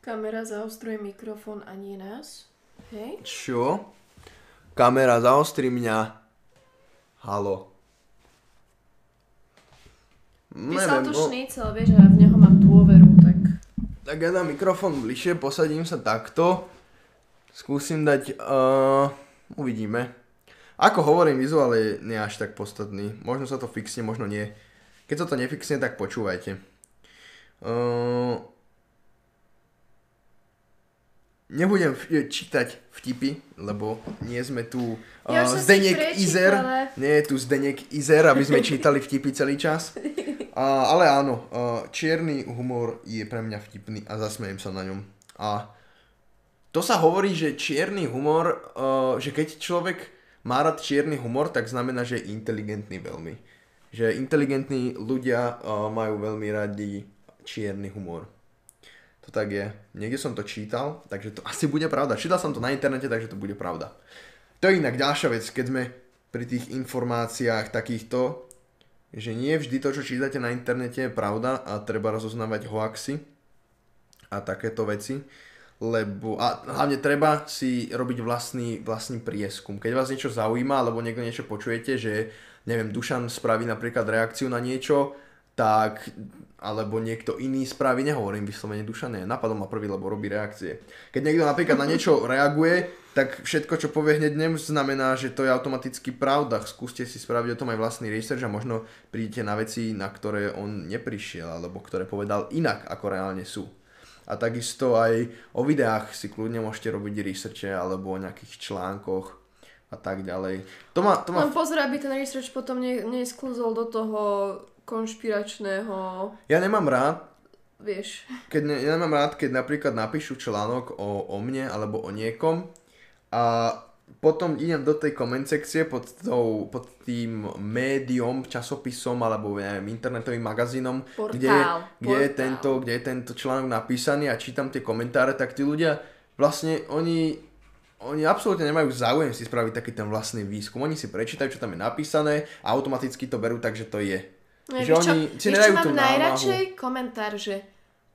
Kamera zaostruje mikrofón a nie nás. Hej? Čo? Kamera, zaostri mňa. Halo. Ty sa tu šnícel, vieš, a ja v neho mám dôveru, tak... Tak ja dám mikrofón bližšie, posadím sa takto. Skúsim dať... Uh, uvidíme. Ako hovorím, vizuál je nie až tak podstatný. Možno sa to fixne, možno nie. Keď sa to nefixne, tak počúvajte. Uh, Nebudem čítať vtipy, lebo nie sme tu ja uh, Zdenek Izer. Nie je tu Zdenek Izer, aby sme čítali vtipy celý čas. Uh, ale áno, uh, čierny humor je pre mňa vtipný a zasmejem sa na ňom. A to sa hovorí, že čierny humor, uh, že keď človek má rád čierny humor, tak znamená, že je inteligentný veľmi. Že inteligentní ľudia uh, majú veľmi radi čierny humor. To tak je. Niekde som to čítal, takže to asi bude pravda. Čítal som to na internete, takže to bude pravda. To je inak ďalšia vec, keď sme pri tých informáciách takýchto, že nie vždy to, čo čítate na internete je pravda a treba rozoznávať hoaxy a takéto veci. Lebo, a hlavne treba si robiť vlastný, vlastný prieskum. Keď vás niečo zaujíma, alebo niekto niečo počujete, že neviem, Dušan spraví napríklad reakciu na niečo, tak alebo niekto iný spraví, nehovorím vyslovene Dušane, napadol ma prvý, lebo robí reakcie. Keď niekto napríklad na niečo reaguje, tak všetko, čo povie hneď nem, znamená, že to je automaticky pravda. Skúste si spraviť o tom aj vlastný research a možno prídete na veci, na ktoré on neprišiel, alebo ktoré povedal inak, ako reálne sú. A takisto aj o videách si kľudne môžete robiť researche alebo o nejakých článkoch a tak ďalej. To má, to má... Len pozor, aby ten research potom ne, nesklzol do toho konšpiračného... Ja nemám rád, vieš. Keď ne, ja nemám rád, keď napríklad napíšu článok o, o mne alebo o niekom a potom idem do tej koment sekcie pod, tou, pod tým médium, časopisom alebo neviem, internetovým magazínom, portál, kde, kde, portál. Je tento, kde je tento článok napísaný a čítam tie komentáre, tak tí ľudia vlastne oni, oni absolútne nemajú záujem si spraviť taký ten vlastný výskum. Oni si prečítajú, čo tam je napísané a automaticky to berú tak, že to je. No, že oni čo, si nedajú tú najradšej komentár, že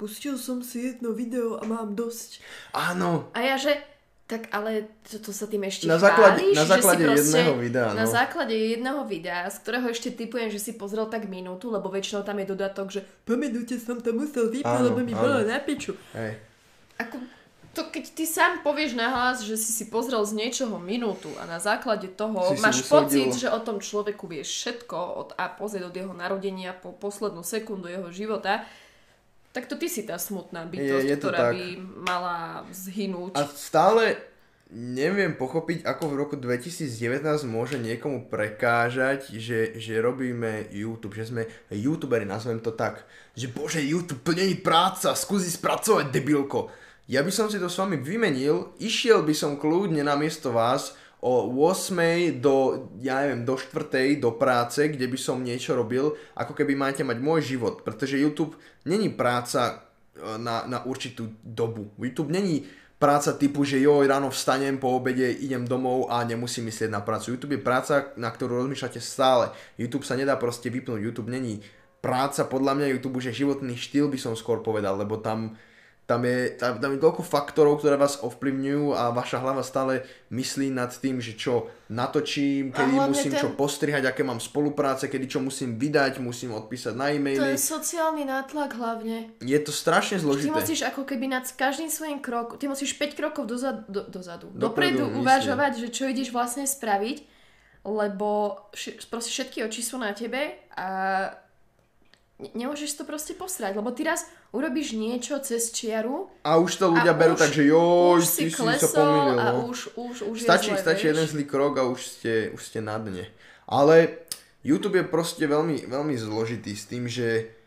pustil som si jedno video a mám dosť. Áno. A ja, že tak ale to, to sa tým ešte na základe, chváliš, na základe proste, jedného videa. No. Na základe jedného videa, z ktorého ešte typujem, že si pozrel tak minútu, lebo väčšinou tam je dodatok, že po minúte som to musel vypnúť, lebo mi bolo na piču. Hej. Ako, to keď ty sám povieš nahlas, že si si pozrel z niečoho minútu a na základe toho si máš si pocit, že o tom človeku vieš všetko od A po Z, od jeho narodenia po poslednú sekundu jeho života, tak to ty si tá smutná bytosť, je, je ktorá tak. by mala zhynúť. A stále neviem pochopiť, ako v roku 2019 môže niekomu prekážať, že, že robíme YouTube, že sme youtuberi, nazvem to tak. Že bože, YouTube to není práca, skúsi spracovať, debilko ja by som si to s vami vymenil, išiel by som kľudne na miesto vás o 8 do, ja neviem, do 4 do práce, kde by som niečo robil, ako keby máte mať môj život, pretože YouTube není práca e, na, na určitú dobu. YouTube není práca typu, že jo, ráno vstanem, po obede idem domov a nemusím myslieť na prácu. YouTube je práca, na ktorú rozmýšľate stále. YouTube sa nedá proste vypnúť. YouTube není práca, podľa mňa YouTube už je životný štýl, by som skôr povedal, lebo tam tam je, tam, tam je toľko faktorov, ktoré vás ovplyvňujú a vaša hlava stále myslí nad tým, že čo natočím, kedy musím ten... čo postrihať, aké mám spolupráce, kedy čo musím vydať, musím odpísať na e-maily. To je sociálny nátlak hlavne. Je to strašne zložité. Ty musíš ako keby nad každým svojim krokom, ty musíš 5 krokov dozadu, do, dozadu dopredu, dopredu uvažovať, že čo ideš vlastne spraviť, lebo š- proste všetky oči sú na tebe a nemôžeš to proste posrať, lebo ty raz urobíš niečo cez čiaru a už to ľudia berú tak, že joj, už si, si sa pomýlil. A no. už, už, už stačí, je zle, stačí vieš? jeden zlý krok a už ste, už ste na dne. Ale YouTube je proste veľmi, veľmi zložitý s tým, že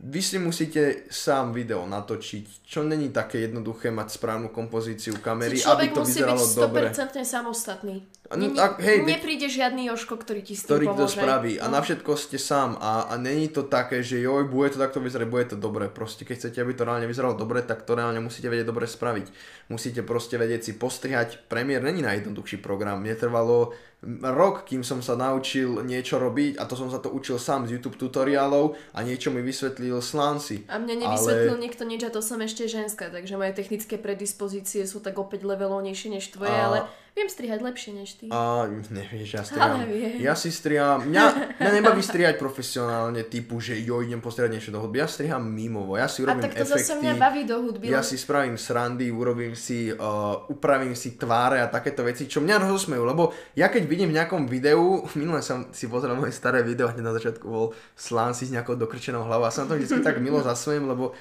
vy si musíte sám video natočiť, čo není také jednoduché mať správnu kompozíciu kamery, aby to vyzeralo dobre. Človek musí byť 100% samostatný. No, tak, hej, nepríde žiadny Joško, ktorý ti s tým ktorý pomôže. to spraví. A no. na všetko ste sám. A, a není to také, že joj, bude to takto vyzerať, bude to dobre. Proste keď chcete, aby to reálne vyzeralo dobre, tak to reálne musíte vedieť dobre spraviť. Musíte proste vedieť si postrihať. Premiér není najjednoduchší program. Mne trvalo rok, kým som sa naučil niečo robiť a to som sa to učil sám z YouTube tutoriálov a niečo mi vysvetlil Slancy. A mne nevysvetlil ale... nikto nič a to som ešte ženská, takže moje technické predispozície sú tak opäť levelov nižšie než tvoje, a... ale viem strihať lepšie než ty. A nevieš, ja striham. Ja si striham, mňa, mňa nebaví strihať profesionálne typu, že jo, idem postrihať niečo do hudby. Ja striham mimovo, ja si urobím efekty. A tak to efekty, zase mňa baví do hudby. Ja si spravím srandy, urobím si, uh, upravím si tváre a takéto veci, čo mňa rozosmejú, lebo ja keď vidím v nejakom videu, minule som si pozrel moje staré video, hneď na začiatku bol slán si s nejakou dokrčenou hlavou a na to vždy tak milo zasvojím, lebo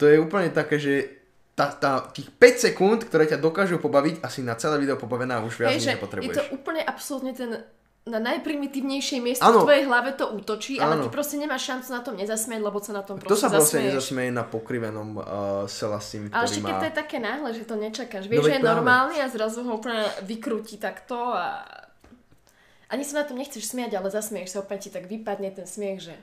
to je úplne také, že tá, tá, tých 5 sekúnd, ktoré ťa dokážu pobaviť, asi na celé video pobavená už viac hey, nepotrebuješ. Je to úplne absolútne ten na najprimitívnejšej mieste ano. v tvojej hlave to útočí, ano. ale ty proste nemáš šancu na tom nezasmieť, lebo sa na tom proste To sa proste zasmieš. nezasmieje na pokrivenom uh, selasim, Ale keď má... to je také náhle, že to nečakáš. Vieš, no, že je normálny a zrazu ho úplne vykrúti takto a ani sa na tom nechceš smiať, ale zasmieš sa, opäť ti tak vypadne ten smiech, že...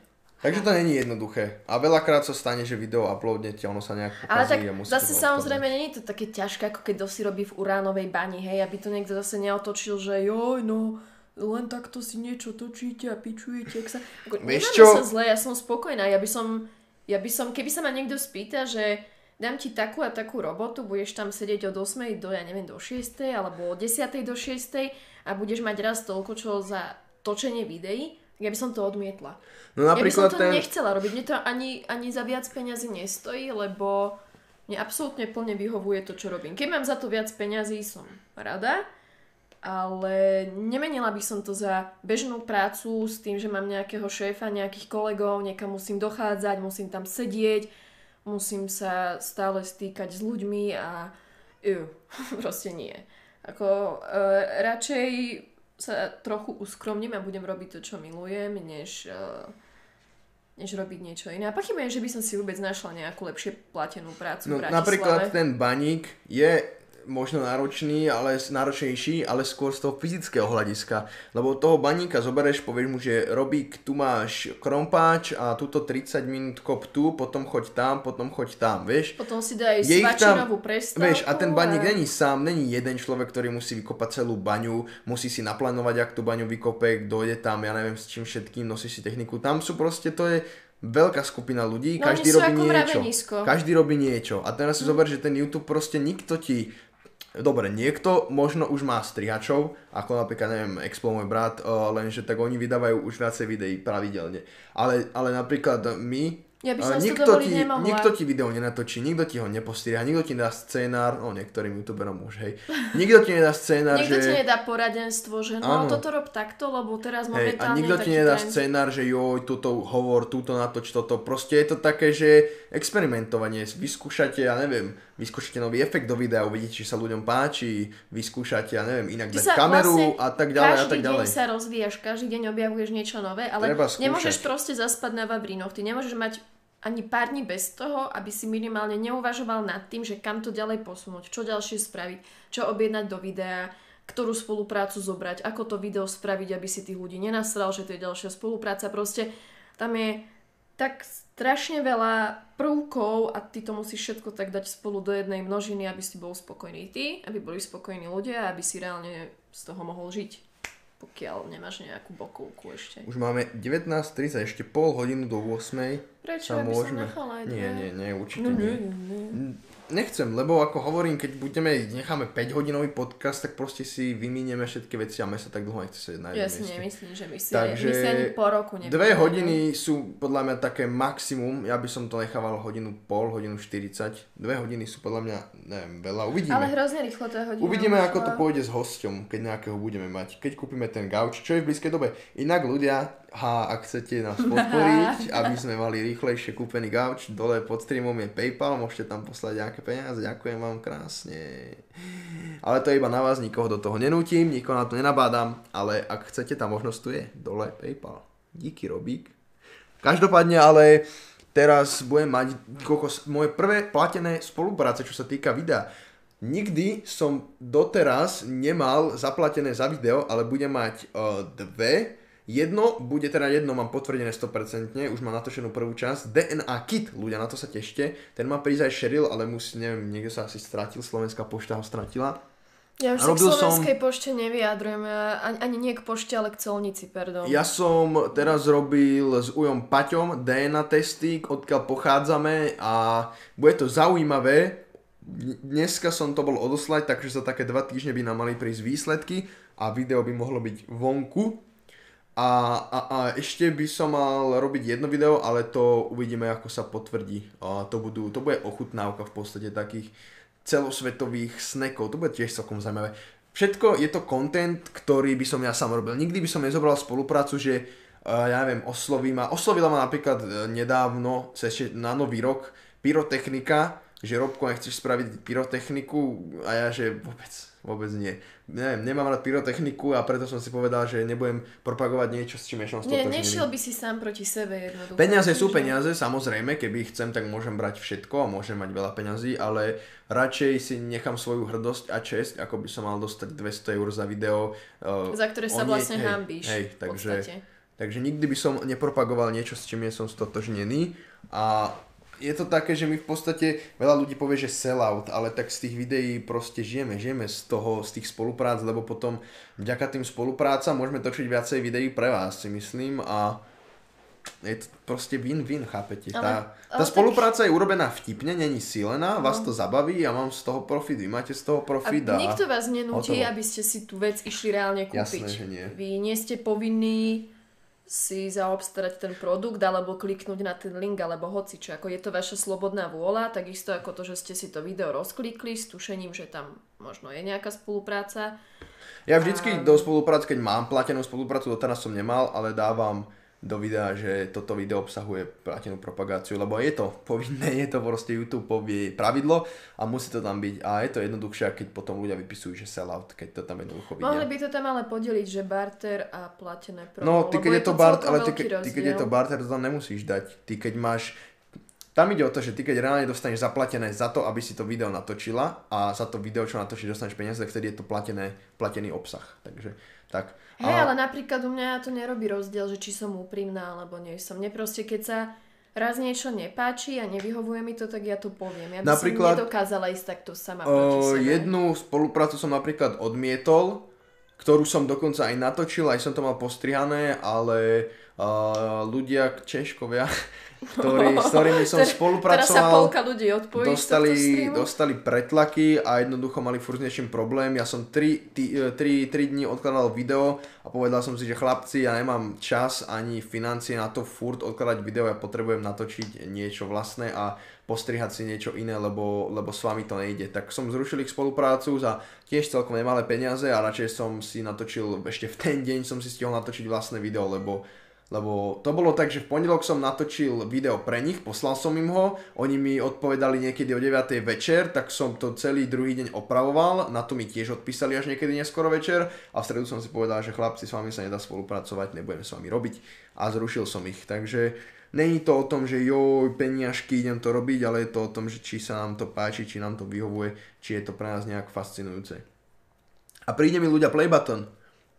Takže to není jednoduché. A veľakrát sa stane, že video uploadnete, ono sa nejak pokazí Ale tak a zase samozrejme nie je to také ťažké, ako keď si robí v uránovej bani, hej, aby to niekto zase neotočil, že joj, no, len takto si niečo točíte a pičujete. Sa... Ako, Vieš čo? sa zle, ja som spokojná, ja by som, ja by som, keby sa ma niekto spýta, že dám ti takú a takú robotu, budeš tam sedieť od 8 do, ja neviem, do 6 alebo od 10 do 6 a budeš mať raz toľko, čo za točenie videí, ja by som to odmietla. No napríklad ja by som to ten... nechcela robiť. Mne to ani, ani za viac peňazí nestojí, lebo mne absolútne plne vyhovuje to, čo robím. Keď mám za to viac peňazí, som rada, ale nemenila by som to za bežnú prácu s tým, že mám nejakého šéfa, nejakých kolegov, niekam musím dochádzať, musím tam sedieť, musím sa stále stýkať s ľuďmi a uh, proste nie. Ako uh, radšej sa trochu uskromním a budem robiť to, čo milujem, než, uh, než robiť niečo iné. A pochybujem, že by som si vôbec našla nejakú lepšie platenú prácu no, v Napríklad ten baník je možno náročný, ale náročnejší, ale skôr z toho fyzického hľadiska. Lebo toho baníka zobereš, povieš mu, že Robík, tu máš krompáč a túto 30 minút kop tu, potom choď tam, potom choď tam, vieš. Potom si daj svačinovú prestávku. Vieš, a ten baník a... není sám, není jeden človek, ktorý musí vykopať celú baňu, musí si naplánovať, ak tú baňu vykope, dojde tam, ja neviem s čím všetkým, nosí si techniku. Tam sú proste, to je veľká skupina ľudí, no, každý robí niečo. Každý robí niečo. A teraz si hm. zober, že ten YouTube proste nikto ti Dobre, niekto možno už má strihačov, ako napríklad, neviem, Expo môj brat, lenže tak oni vydávajú už viacej videí pravidelne. Ale, ale napríklad my, ja by som nikto, ti, nemohla. nikto ti video nenatočí, nikto ti ho nepostriha, nikto ti nedá scénár, no niektorým youtuberom už, hej. Nikto ti nedá scénár, nikto že... ti nedá poradenstvo, že no ano. toto rob takto, lebo teraz hej, momentálne A nikto ti nedá trend. scénár, že joj, toto hovor, túto natoč, toto. Proste je to také, že experimentovanie, vyskúšate, ja neviem, vyskúšate nový efekt do videa, uvidíte, či sa ľuďom páči, vyskúšate, ja neviem, inak dať kameru vlastne a tak ďalej a tak ďalej. Každý deň sa rozvíjaš, každý deň objavuješ niečo nové, ale nemôžeš proste zaspať na vavrinoch, ty nemôžeš mať ani pár dní bez toho, aby si minimálne neuvažoval nad tým, že kam to ďalej posunúť, čo ďalšie spraviť, čo objednať do videa, ktorú spoluprácu zobrať, ako to video spraviť, aby si tých ľudí nenasral, že to je ďalšia spolupráca. Proste tam je tak strašne veľa prvkov a ty to musíš všetko tak dať spolu do jednej množiny, aby si bol spokojný ty, aby boli spokojní ľudia a aby si reálne z toho mohol žiť pokiaľ nemáš nejakú bokovku ešte. Už máme 19.30, ešte pol hodinu do 8. Prečo? Aby môžeme... som nechala Nie, nie, nie, určite no, nie. nie, nie. Nechcem, lebo ako hovorím, keď budeme, necháme 5 hodinový podcast, tak proste si vyminieme všetky veci a my sa tak dlho nechce sedieť na jednom Ja si nemyslím, že my si, Takže my si ani po roku nebudeme. Dve hodiny sú podľa mňa také maximum, ja by som to nechával hodinu pol, hodinu 40. Dve hodiny sú podľa mňa, neviem, veľa, uvidíme. Ale hrozne rýchlo to je hodina. Uvidíme, ako to pôjde s hosťom, keď nejakého budeme mať. Keď kúpime ten gauč, čo je v blízkej dobe. Inak ľudia, ha, ak chcete nás podporiť, aby sme mali rýchlejšie kúpený gauč, dole pod streamom je Paypal, môžete tam poslať nejaké peniaze, ďakujem vám krásne. Ale to je iba na vás, nikoho do toho nenútim, nikoho na to nenabádam, ale ak chcete, tá možnosť tu je, dole Paypal. Díky Robík. Každopádne ale teraz budem mať kokos, moje prvé platené spolupráce, čo sa týka videa. Nikdy som doteraz nemal zaplatené za video, ale budem mať uh, dve Jedno, bude teda jedno, mám potvrdené 100%, už mám natočenú prvú časť. DNA Kit, ľudia, na to sa tešte. Ten má prísť aj Sheryl, ale musí, neviem, niekto sa asi stratil, Slovenská pošta ho stratila. Ja už sa k slovenskej som... pošte nevyjadrujem, ani, ani nie k pošte, ale k colnici, pardon. Ja som teraz robil s Ujom Paťom DNA testy, odkiaľ pochádzame a bude to zaujímavé. Dneska som to bol odoslať, takže za také dva týždne by nám mali prísť výsledky a video by mohlo byť vonku. A, a, a ešte by som mal robiť jedno video, ale to uvidíme, ako sa potvrdí. A to, budú, to bude ochutnávka v podstate takých celosvetových snekov. To bude tiež celkom zaujímavé. Všetko je to content, ktorý by som ja sám robil. Nikdy by som nezobral spoluprácu, že uh, ja neviem, osloví ma. Oslovila ma napríklad uh, nedávno, ešte na nový rok, pyrotechnika, že Robko, nechceš spraviť pyrotechniku a ja, že vôbec, vôbec nie. Neviem, nemám rád pyrotechniku a preto som si povedal, že nebudem propagovať niečo, s čím som Nie, nešiel by si sám proti sebe jednoducho. Peniaze sú peniaze, samozrejme, keby chcem, tak môžem brať všetko a môžem mať veľa peňazí, ale radšej si nechám svoju hrdosť a česť, ako by som mal dostať 200 eur za video. Uh, za ktoré sa vlastne hej, hambíš. Hej, takže, takže nikdy by som nepropagoval niečo, s čím nie som stotožnený a je to také, že my v podstate, veľa ľudí povie, že sellout, ale tak z tých videí proste žijeme, žijeme z toho, z tých spoluprác, lebo potom vďaka tým spolupráca môžeme točiť viacej videí pre vás, si myslím a je to proste win-win, chápete? Ale, tá, ale tá spolupráca tak... je urobená vtipne, není silená, no. vás to zabaví a mám z toho profit, vy máte z toho profit a... a nikto vás nenúti, aby ste si tú vec išli reálne kúpiť. Jasné, že nie. Vy nie ste povinní si zaobstarať ten produkt alebo kliknúť na ten link alebo hoci čo. Ako je to vaša slobodná vôľa, takisto ako to, že ste si to video rozklikli s tušením, že tam možno je nejaká spolupráca. Ja vždycky a... do spolupráce, keď mám platenú spoluprácu, doteraz som nemal, ale dávam do videa, že toto video obsahuje platenú propagáciu, lebo je to povinné, je to proste YouTube pravidlo a musí to tam byť a je to jednoduchšie, keď potom ľudia vypisujú, že sellout, keď to tam jednoducho vidia. Mohli by to tam ale podeliť, že barter a platené promo, No, ty keď je to, barter, ale ty, ty keď je to barter, to tam nemusíš dať. Ty keď máš tam ide o to, že ty keď reálne dostaneš zaplatené za to, aby si to video natočila a za to video, čo natočíš, dostaneš peniaze, tak vtedy je to platené, platený obsah. Takže tak. Hej, ale napríklad u mňa to nerobí rozdiel, že či som úprimná alebo nie som. Mne proste, keď sa raz niečo nepáči a nevyhovuje mi to, tak ja to poviem. Ja by napríklad, som nedokázala ísť takto sama proti sebe. Jednu spoluprácu som napríklad odmietol, ktorú som dokonca aj natočil, aj som to mal postrihané, ale uh, ľudia, Češkovia, ktorý, s ktorými som spolupracoval. Teraz sa ľudí odpojí dostali, dostali pretlaky a jednoducho mali furt niečím problém. Ja som 3, 3, 3 dní odkladal video a povedal som si, že chlapci, ja nemám čas ani financie na to furt odkladať video, ja potrebujem natočiť niečo vlastné a postrihať si niečo iné, lebo, lebo s vami to nejde. Tak som zrušil ich spoluprácu za tiež celkom nemalé peniaze a radšej som si natočil, ešte v ten deň som si stihol natočiť vlastné video, lebo lebo to bolo tak, že v pondelok som natočil video pre nich, poslal som im ho, oni mi odpovedali niekedy o 9. večer, tak som to celý druhý deň opravoval, na to mi tiež odpísali až niekedy neskoro večer a v stredu som si povedal, že chlapci s vami sa nedá spolupracovať, nebudem s vami robiť a zrušil som ich. Takže není to o tom, že joj, peniažky, idem to robiť, ale je to o tom, že či sa nám to páči, či nám to vyhovuje, či je to pre nás nejak fascinujúce. A príde mi ľudia play button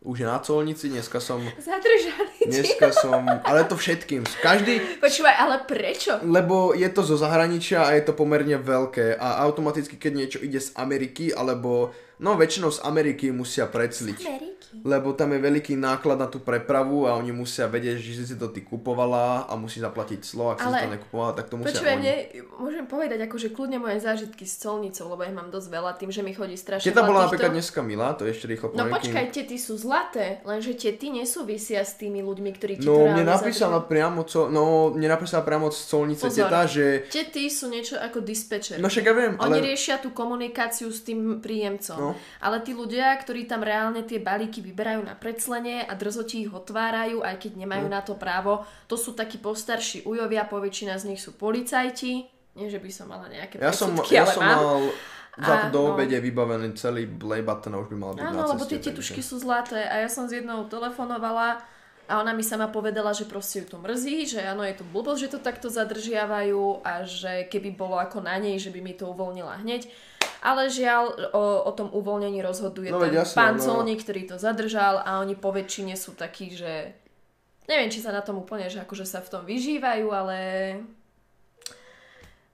už je na colnici, dneska som... Zadržali Dneska som... Ale to všetkým. Každý... Počúvaj, ale prečo? Lebo je to zo zahraničia a je to pomerne veľké a automaticky, keď niečo ide z Ameriky, alebo No väčšinou z Ameriky musia precliť. Z Ameriky? Lebo tam je veľký náklad na tú prepravu a oni musia vedieť, že si to ty kupovala a musí zaplatiť clo, ak Ale... si to nekupovala, tak to musia Počúvaj, oni. môžem povedať akože kľudne moje zážitky s colnicou, lebo ja mám dosť veľa tým, že mi chodí strašne Teta bola napríklad dneska milá, to je ešte rýchlo No počkaj, tety sú zlaté, lenže tety nesúvisia s tými ľuďmi, ktorí ti No mne napísala zadržujú. priamo, co, no mne napísala priamo z colnice Pozor, teta, že... Tety sú niečo ako dispečer. No však ja viem, Oni ale... riešia tú komunikáciu s tým príjemcom. No. Ale tí ľudia, ktorí tam reálne tie balíky vyberajú na predslenie a drzoti ich otvárajú, aj keď nemajú mm. na to právo, to sú takí postarší ujovia, poväčšina z nich sú policajti. Nie, že by som mala nejaké ja som, ja som mám. mal za to do no. obede vybavený celý play button už by mal byť Áno, lebo tie tetušky sú zlaté a ja som s jednou telefonovala a ona mi sama povedala, že proste ju to mrzí, že áno, je to blbosť, že to takto zadržiavajú a že keby bolo ako na nej, že by mi to uvoľnila hneď ale žiaľ o, o tom uvoľnení rozhoduje no, ten jasne, pán no. Colník, ktorý to zadržal a oni po väčšine sú takí, že neviem, či sa na tom úplne, že akože sa v tom vyžívajú, ale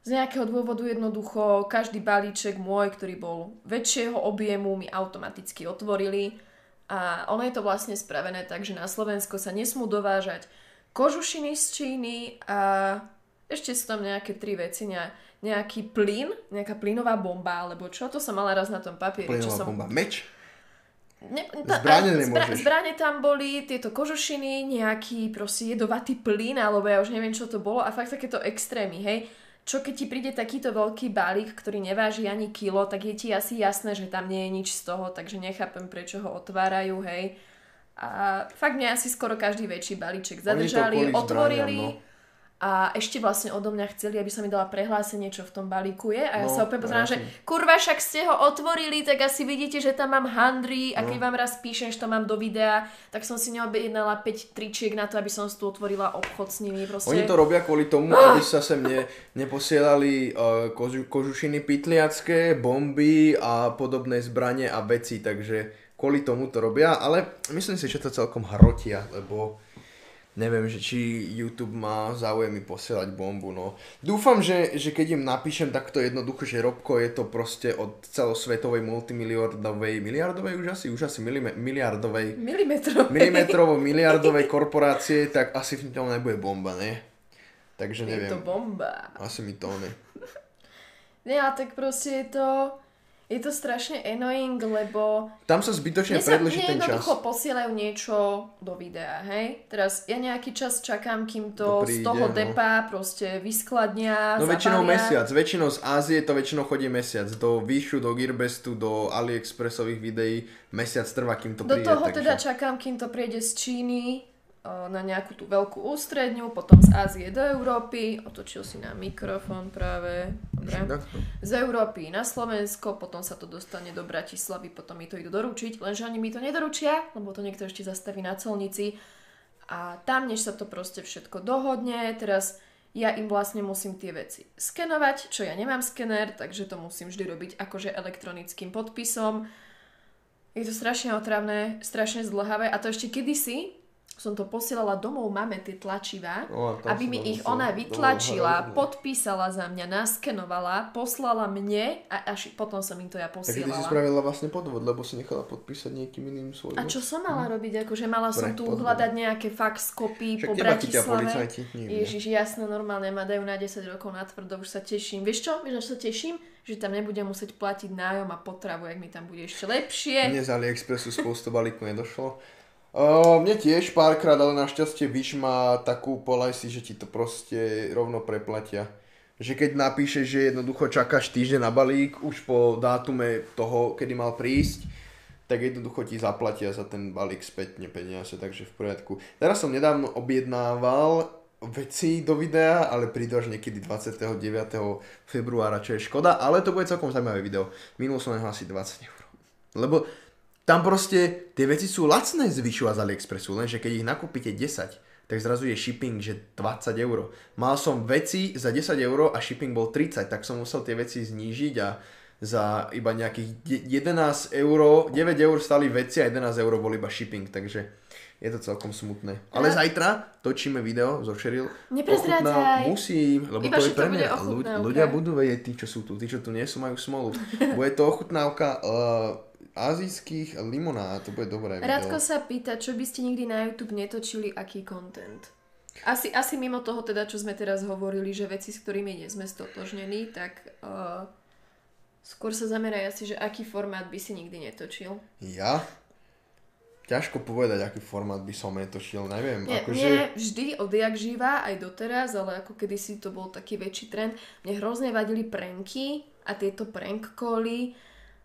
z nejakého dôvodu jednoducho každý balíček môj, ktorý bol väčšieho objemu, mi automaticky otvorili a ono je to vlastne spravené tak, že na Slovensko sa nesmú dovážať kožušiny z Číny a ešte sú tam nejaké tri veci, nejaký plyn, nejaká plynová bomba, alebo čo, to som mala raz na tom papieri. Plynová čo som... bomba, meč? Ne, zbrane nemôžeš. Zbra, zbrane tam boli, tieto kožušiny, nejaký proste jedovatý plyn, alebo ja už neviem, čo to bolo a fakt takéto extrémy, hej čo keď ti príde takýto veľký balík, ktorý neváži ani kilo, tak je ti asi jasné, že tam nie je nič z toho, takže nechápem, prečo ho otvárajú, hej. A fakt mňa asi skoro každý väčší balíček zadržali, otvorili. no a ešte vlastne odo mňa chceli, aby som mi dala prehlásenie, čo v tom balíku je. A ja no, sa opäť pozerám, že kurva, však ste ho otvorili, tak asi vidíte, že tam mám handry a keď no. vám raz píšem, že to mám do videa, tak som si neobjednala 5 tričiek na to, aby som tu otvorila obchod s nimi. Proste. Oni to robia kvôli tomu, ah! aby sa sem ne, neposielali uh, kožu, kožušiny pytliacké, bomby a podobné zbranie a veci, takže kvôli tomu to robia, ale myslím si, že to celkom hrotia, lebo neviem, že či YouTube má záujem mi posielať bombu, no. Dúfam, že, že keď im napíšem takto jednoducho, že Robko je to proste od celosvetovej multimiliardovej, miliardovej už asi, už asi milime, miliardovej, milimetrovej, milimetrovo miliardovej korporácie, tak asi v tom nebude bomba, ne? Takže neviem. Je to bomba. Asi mi to ne. Ja, tak proste je to je to strašne annoying, lebo... Tam sa zbytočne predlží ten čas. jednoducho posielajú niečo do videa, hej? Teraz ja nejaký čas čakám, kým to, to príde, z toho no. depa proste vyskladnia, No väčšinou mesiac, väčšinou z Ázie to väčšinou chodí mesiac. Do Výšu, do Gearbestu, do AliExpressových videí mesiac trvá, kým to do príde. Do toho takže... teda čakám, kým to príde z Číny, na nejakú tú veľkú ústredňu, potom z Ázie do Európy, otočil si na mikrofón práve, dobre, z Európy na Slovensko, potom sa to dostane do Bratislavy, potom mi to idú doručiť, lenže oni mi to nedoručia, lebo to niekto ešte zastaví na colnici a tam, než sa to proste všetko dohodne, teraz ja im vlastne musím tie veci skenovať, čo ja nemám skener, takže to musím vždy robiť akože elektronickým podpisom. Je to strašne otravné, strašne zdlhavé a to ešte kedysi, som to posielala domov mame tie tlačivá, o, aby mi ich ona vytlačila, domov, podpísala za mňa, naskenovala, poslala mne a až potom som im to ja posielala. Tak ty si spravila vlastne podvod, lebo si nechala podpísať niekým iným svoj. A čo som mala hm. robiť? Akože mala som tu podvod. hľadať nejaké fax kopy po Bratislave. Ježiš, jasno, normálne ma dajú na 10 rokov na tvrdo, už sa teším. Vieš čo? Vieš, čo sa teším? že tam nebudem musieť platiť nájom a potravu, jak mi tam bude ešte lepšie. Mne z AliExpressu spoustu balíku nedošlo. Mne tiež párkrát, ale našťastie Wish má takú policy, že ti to proste rovno preplatia. Že keď napíšeš, že jednoducho čakáš týždeň na balík, už po dátume toho, kedy mal prísť, tak jednoducho ti zaplatia za ten balík spätne peniaze, takže v poriadku. Teraz som nedávno objednával veci do videa, ale prídu až niekedy 29. februára, čo je škoda, ale to bude celkom zaujímavé video. Minul som asi 20 eur. Lebo tam proste tie veci sú lacné z Vyšu a z AliExpressu, lenže keď ich nakúpite 10, tak zrazu je shipping, že 20 eur. Mal som veci za 10 eur a shipping bol 30, tak som musel tie veci znížiť a za iba nejakých 11 eur, 9 eur stali veci a 11 eur bol iba shipping, takže je to celkom smutné. Ale ja. zajtra točíme video zo Sheryl. Neprezrádzaj. Musím, lebo Iba, to je pre mňa. Ľudia budú vedieť, tí, čo sú tu, tí, čo tu nie sú, majú smolu. Bude to ochutnávka uh, azijských limonád, to bude dobré video. Radko sa pýta, čo by ste nikdy na YouTube netočili, aký content? Asi, asi mimo toho teda, čo sme teraz hovorili, že veci, s ktorými nie sme stotožnení, tak uh, skôr sa zameraj asi, že aký formát by si nikdy netočil. Ja? Ťažko povedať, aký formát by som netočil, neviem. Nie, akože... nie vždy, odjak živá, aj doteraz, ale ako kedysi to bol taký väčší trend. Mne hrozne vadili pranky a tieto prank cally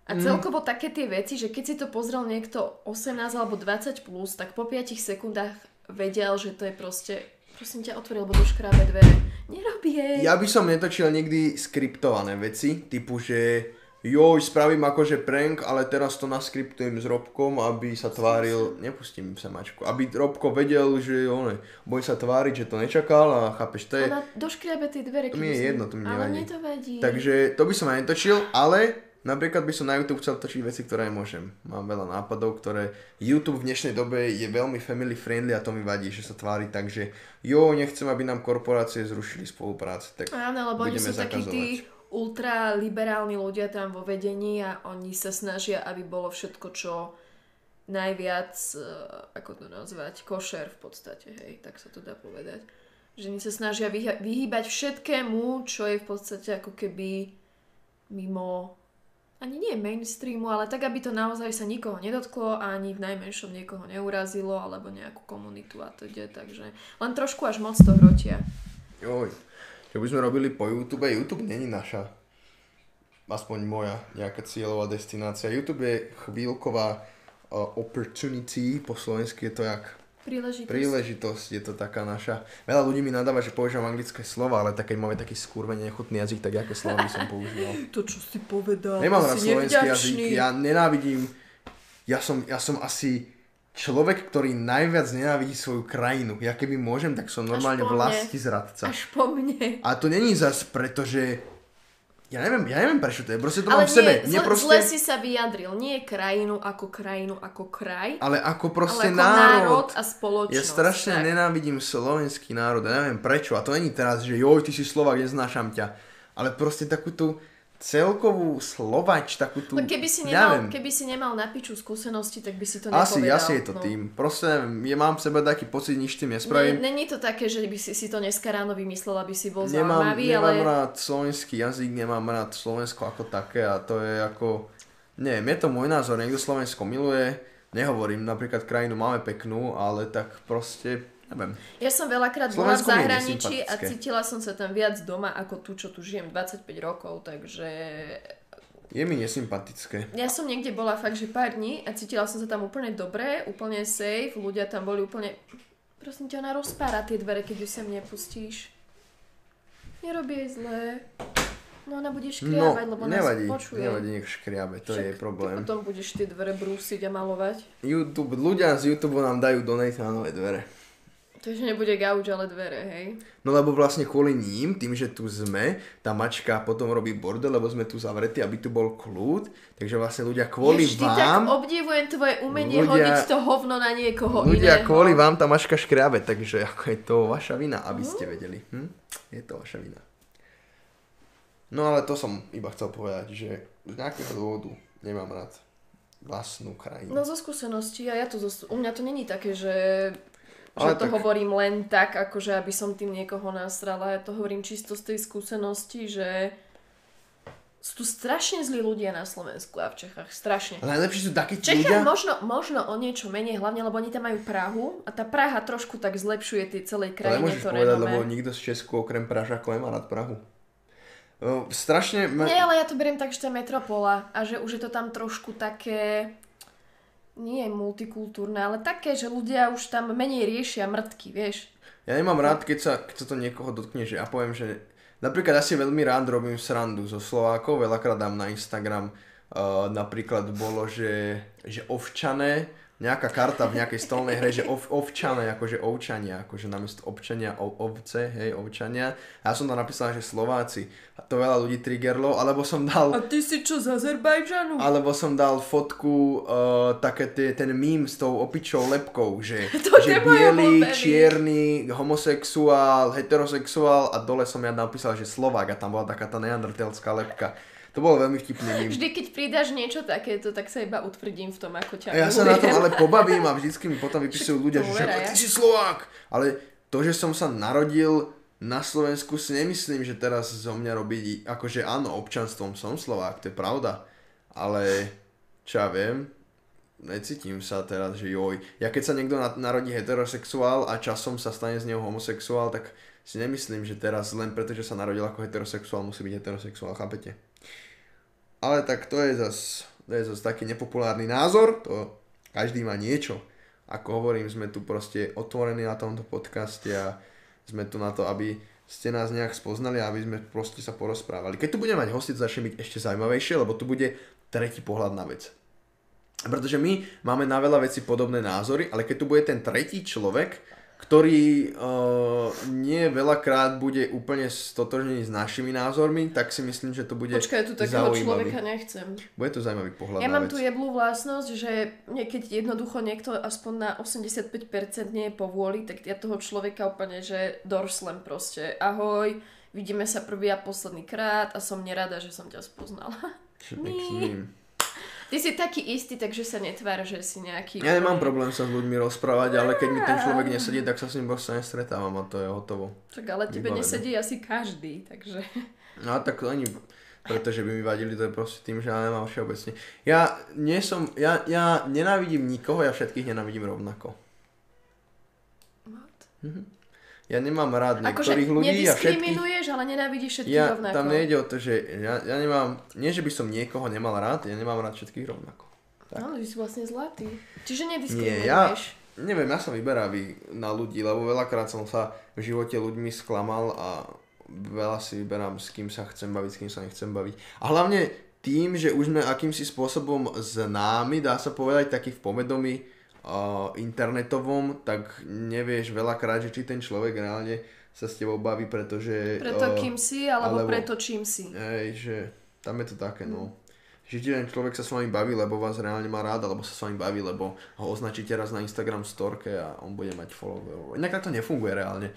a mm. celkovo mm. také tie veci, že keď si to pozrel niekto 18 alebo 20 plus, tak po 5 sekundách vedel, že to je proste prosím ťa, otvoril, lebo škrábe dvere. Nerobí jej. Ja by som netočil nikdy skriptované veci, typu, že joj, spravím akože prank, ale teraz to naskriptujem s Robkom, aby sa tváril, nepustím sa mačku, aby Robko vedel, že on boj sa tváriť, že to nečakal a chápeš, to je... Ona doškriabe tie dvere. To mi je jedno, to mi nevadí. Ale to vadí. Takže to by som aj netočil, ale Napríklad by som na YouTube chcel točiť veci, ktoré môžem. Mám veľa nápadov, ktoré YouTube v dnešnej dobe je veľmi family friendly a to mi vadí, že sa tvári tak, že jo, nechcem, aby nám korporácie zrušili spoluprácu. Tak Áno, lebo oni sú takí tí ultraliberálni ľudia tam vo vedení a oni sa snažia, aby bolo všetko, čo najviac, eh, ako to nazvať, košer v podstate, hej, tak sa to dá povedať. Že oni sa snažia vyhýbať všetkému, čo je v podstate ako keby mimo ani nie mainstreamu, ale tak, aby to naozaj sa nikoho nedotklo a ani v najmenšom niekoho neurazilo alebo nejakú komunitu a teda, takže len trošku až moc to hrotia. Joj, čo by sme robili po YouTube, YouTube není naša, aspoň moja nejaká cieľová destinácia. YouTube je chvíľková uh, opportunity, po slovensky je to jak Príležitosť. príležitosť, je to taká naša. Veľa ľudí mi nadáva, že používam anglické slova, ale tak keď máme taký skúrvene nechutný jazyk, tak aké slova by som používal? To, čo si povedal, Nemám rád slovenský jazyk, ja nenávidím, ja som, ja som asi človek, ktorý najviac nenávidí svoju krajinu. Ja keby môžem, tak som normálne vlasti zradca. Až po mne. A to není zas preto, že... Ja neviem, ja neviem prečo to je, proste to Ale mám v sebe. nie, zle, proste... zle si sa vyjadril. Nie krajinu ako krajinu ako kraj, Ale ako proste ale ako národ, národ. a spoločnosť. Ja strašne tak. nenávidím slovenský národ, ja neviem prečo. A to není teraz, že joj, ty si Slovak, neznášam ťa. Ale proste takú tú celkovú slovač, takú tú... No keby si, nemal, neviem. keby si nemal na piču skúsenosti, tak by si to Asi, nepovedal. asi je to no. tým. Proste neviem, ja mám v sebe taký pocit, nič tým nespravím. není to také, že by si si to dneska ráno vymyslel, aby si bol nemám, zaujímavý, nemám ale rád slovenský jazyk, nemám rád Slovensko ako také a to je ako... Nie, je to môj názor, niekto Slovensko miluje, nehovorím, napríklad krajinu máme peknú, ale tak proste, neviem. ja som veľakrát bola v zahraničí a cítila som sa tam viac doma ako tu, čo tu žijem 25 rokov, takže Je mi nesympatické. Ja som niekde bola fakt, že pár dní a cítila som sa tam úplne dobre, úplne safe, ľudia tam boli úplne... Prosím ťa, ona rozpára tie dvere, keď ju sem nepustíš. Nerobí jej zlé. No ona bude No, škriabať, lebo nevadí, nás počuje. nevadí, nech škriabe, to je Však problém. Ty potom budeš tie dvere brúsiť a malovať. YouTube, ľudia z YouTube nám dajú donate na nové dvere. Takže nebude gauč, ale dvere, hej. No lebo vlastne kvôli ním, tým, že tu sme, tá mačka potom robí bordel, lebo sme tu zavretí, aby tu bol kľud. Takže vlastne ľudia kvôli ja vždy tak vám, obdivujem tvoje umenie Ľudia- hodiť to hovno na niekoho ľudia iného. kvôli vám tá mačka škriabe, takže ako je to vaša vina, aby Mhm. ste vedeli. Hm? Je to vaša vina. No ale to som iba chcel povedať, že z nejakého dôvodu nemám rád vlastnú krajinu. No zo skúseností a ja to zo, u mňa to není také, že, že Ale to tak- hovorím len tak, akože aby som tým niekoho nasrala. Ja to hovorím čisto z tej skúsenosti, že sú tu strašne zlí ľudia na Slovensku a v Čechách. Strašne. A najlepšie sú takí ľudia, možno, možno o niečo menej, hlavne lebo oni tam majú Prahu a tá Praha trošku tak zlepšuje tej celej krajine nemôžeš to povedať, renome. lebo nikto z Česku okrem Pražákov nemá rád Prahu. O, strašne... Ma... Nie, ale ja to beriem tak, že to je metropola a že už je to tam trošku také nie multikultúrne, ale také, že ľudia už tam menej riešia mŕtky, vieš. Ja nemám rád, keď sa, keď sa to niekoho dotkne, že ja poviem, že napríklad ja si veľmi rád robím srandu zo Slovákov, veľakrát dám na Instagram, uh, napríklad bolo, že, že ovčané, nejaká karta v nejakej stolnej hre, že ov, ovčané, akože ovčania, akože namiesto občania, ov, ovce, hej, ovčania. A ja som tam napísal, že Slováci. A to veľa ľudí triggerlo, alebo som dal... ty si čo z Azerbajdžanu? Alebo som dal fotku, uh, také tie, ten mím s tou opičou lepkou, že, To že obľúbený. čierny, homosexuál, heterosexuál a dole som ja napísal, že Slovák a tam bola taká tá neandertelská lepka. To bolo veľmi vtipný mím. Vždy, keď pridáš niečo takéto, tak sa iba utvrdím v tom, ako ťa A ja sa na tom milujem. ale pobavím a vždycky mi potom vypisujú ľudia, že, to verá, ty si Slovák. Ale to, že som sa narodil na Slovensku si nemyslím, že teraz zo mňa robí, akože áno, občanstvom som Slovák, to je pravda. Ale čo ja viem, necítim sa teraz, že joj. Ja keď sa niekto na- narodí heterosexuál a časom sa stane z neho homosexuál, tak si nemyslím, že teraz len preto, že sa narodil ako heterosexuál, musí byť heterosexuál, chápete? Ale tak to je zas, zas taký nepopulárny názor, to každý má niečo. Ako hovorím, sme tu proste otvorení na tomto podcaste a sme tu na to, aby ste nás nejak spoznali a aby sme proste sa porozprávali. Keď tu budeme mať hosti, to začne byť ešte zaujímavejšie, lebo tu bude tretí pohľad na vec. Pretože my máme na veľa vecí podobné názory, ale keď tu bude ten tretí človek, ktorý uh, nie veľakrát bude úplne stotožnený s našimi názormi, tak si myslím, že to bude Počkaj, tu takého zaujímavý. človeka nechcem. Bude to zaujímavý pohľad Ja mám vec. tu jeblú vlastnosť, že niekedy jednoducho niekto aspoň na 85% nie je povôli, tak ja toho človeka úplne, že dorslem proste. Ahoj, vidíme sa prvý a posledný krát a som nerada, že som ťa spoznala. Čo. Ty si taký istý, takže sa netvár, že si nejaký... Ja nemám problém sa s ľuďmi rozprávať, ale keď mi ten človek nesedí, tak sa s ním proste nestretávam a to je hotovo. Čak, ale tebe Vybavené. nesedí asi každý, takže... No tak ani pretože by mi vadili, to je proste tým, že ja nemám všeobecne. Ja nie som, ja, ja nenávidím nikoho, ja všetkých nenávidím rovnako. What? Ja nemám rád Akože niektorých ľudí a všetkých... nediskriminuješ, ale nenávidíš všetkých Ja, rovnako. tam nejde o to, že ja, ja nemám, nie že by som niekoho nemal rád, ja nemám rád všetkých rovnako. Tak. No, ty si vlastne zlatý. Čiže Nie, nediskriminuješ. ja, neviem, ja som vyberavý na ľudí, lebo veľakrát som sa v živote ľuďmi sklamal a veľa si vyberám, s kým sa chcem baviť, s kým sa nechcem baviť. A hlavne tým, že už sme akýmsi spôsobom známi, dá sa povedať, taký v povedomí internetovom, tak nevieš veľakrát, že či ten človek reálne sa s tebou baví, pretože... Preto uh, kým si, alebo, alebo- preto čím si. Hej, že tam je to také, no. Že či ten človek sa s vami baví, lebo vás reálne má rád, alebo sa s vami baví, lebo ho označíte raz na Instagram storke a on bude mať followerov. Inak tak to nefunguje reálne.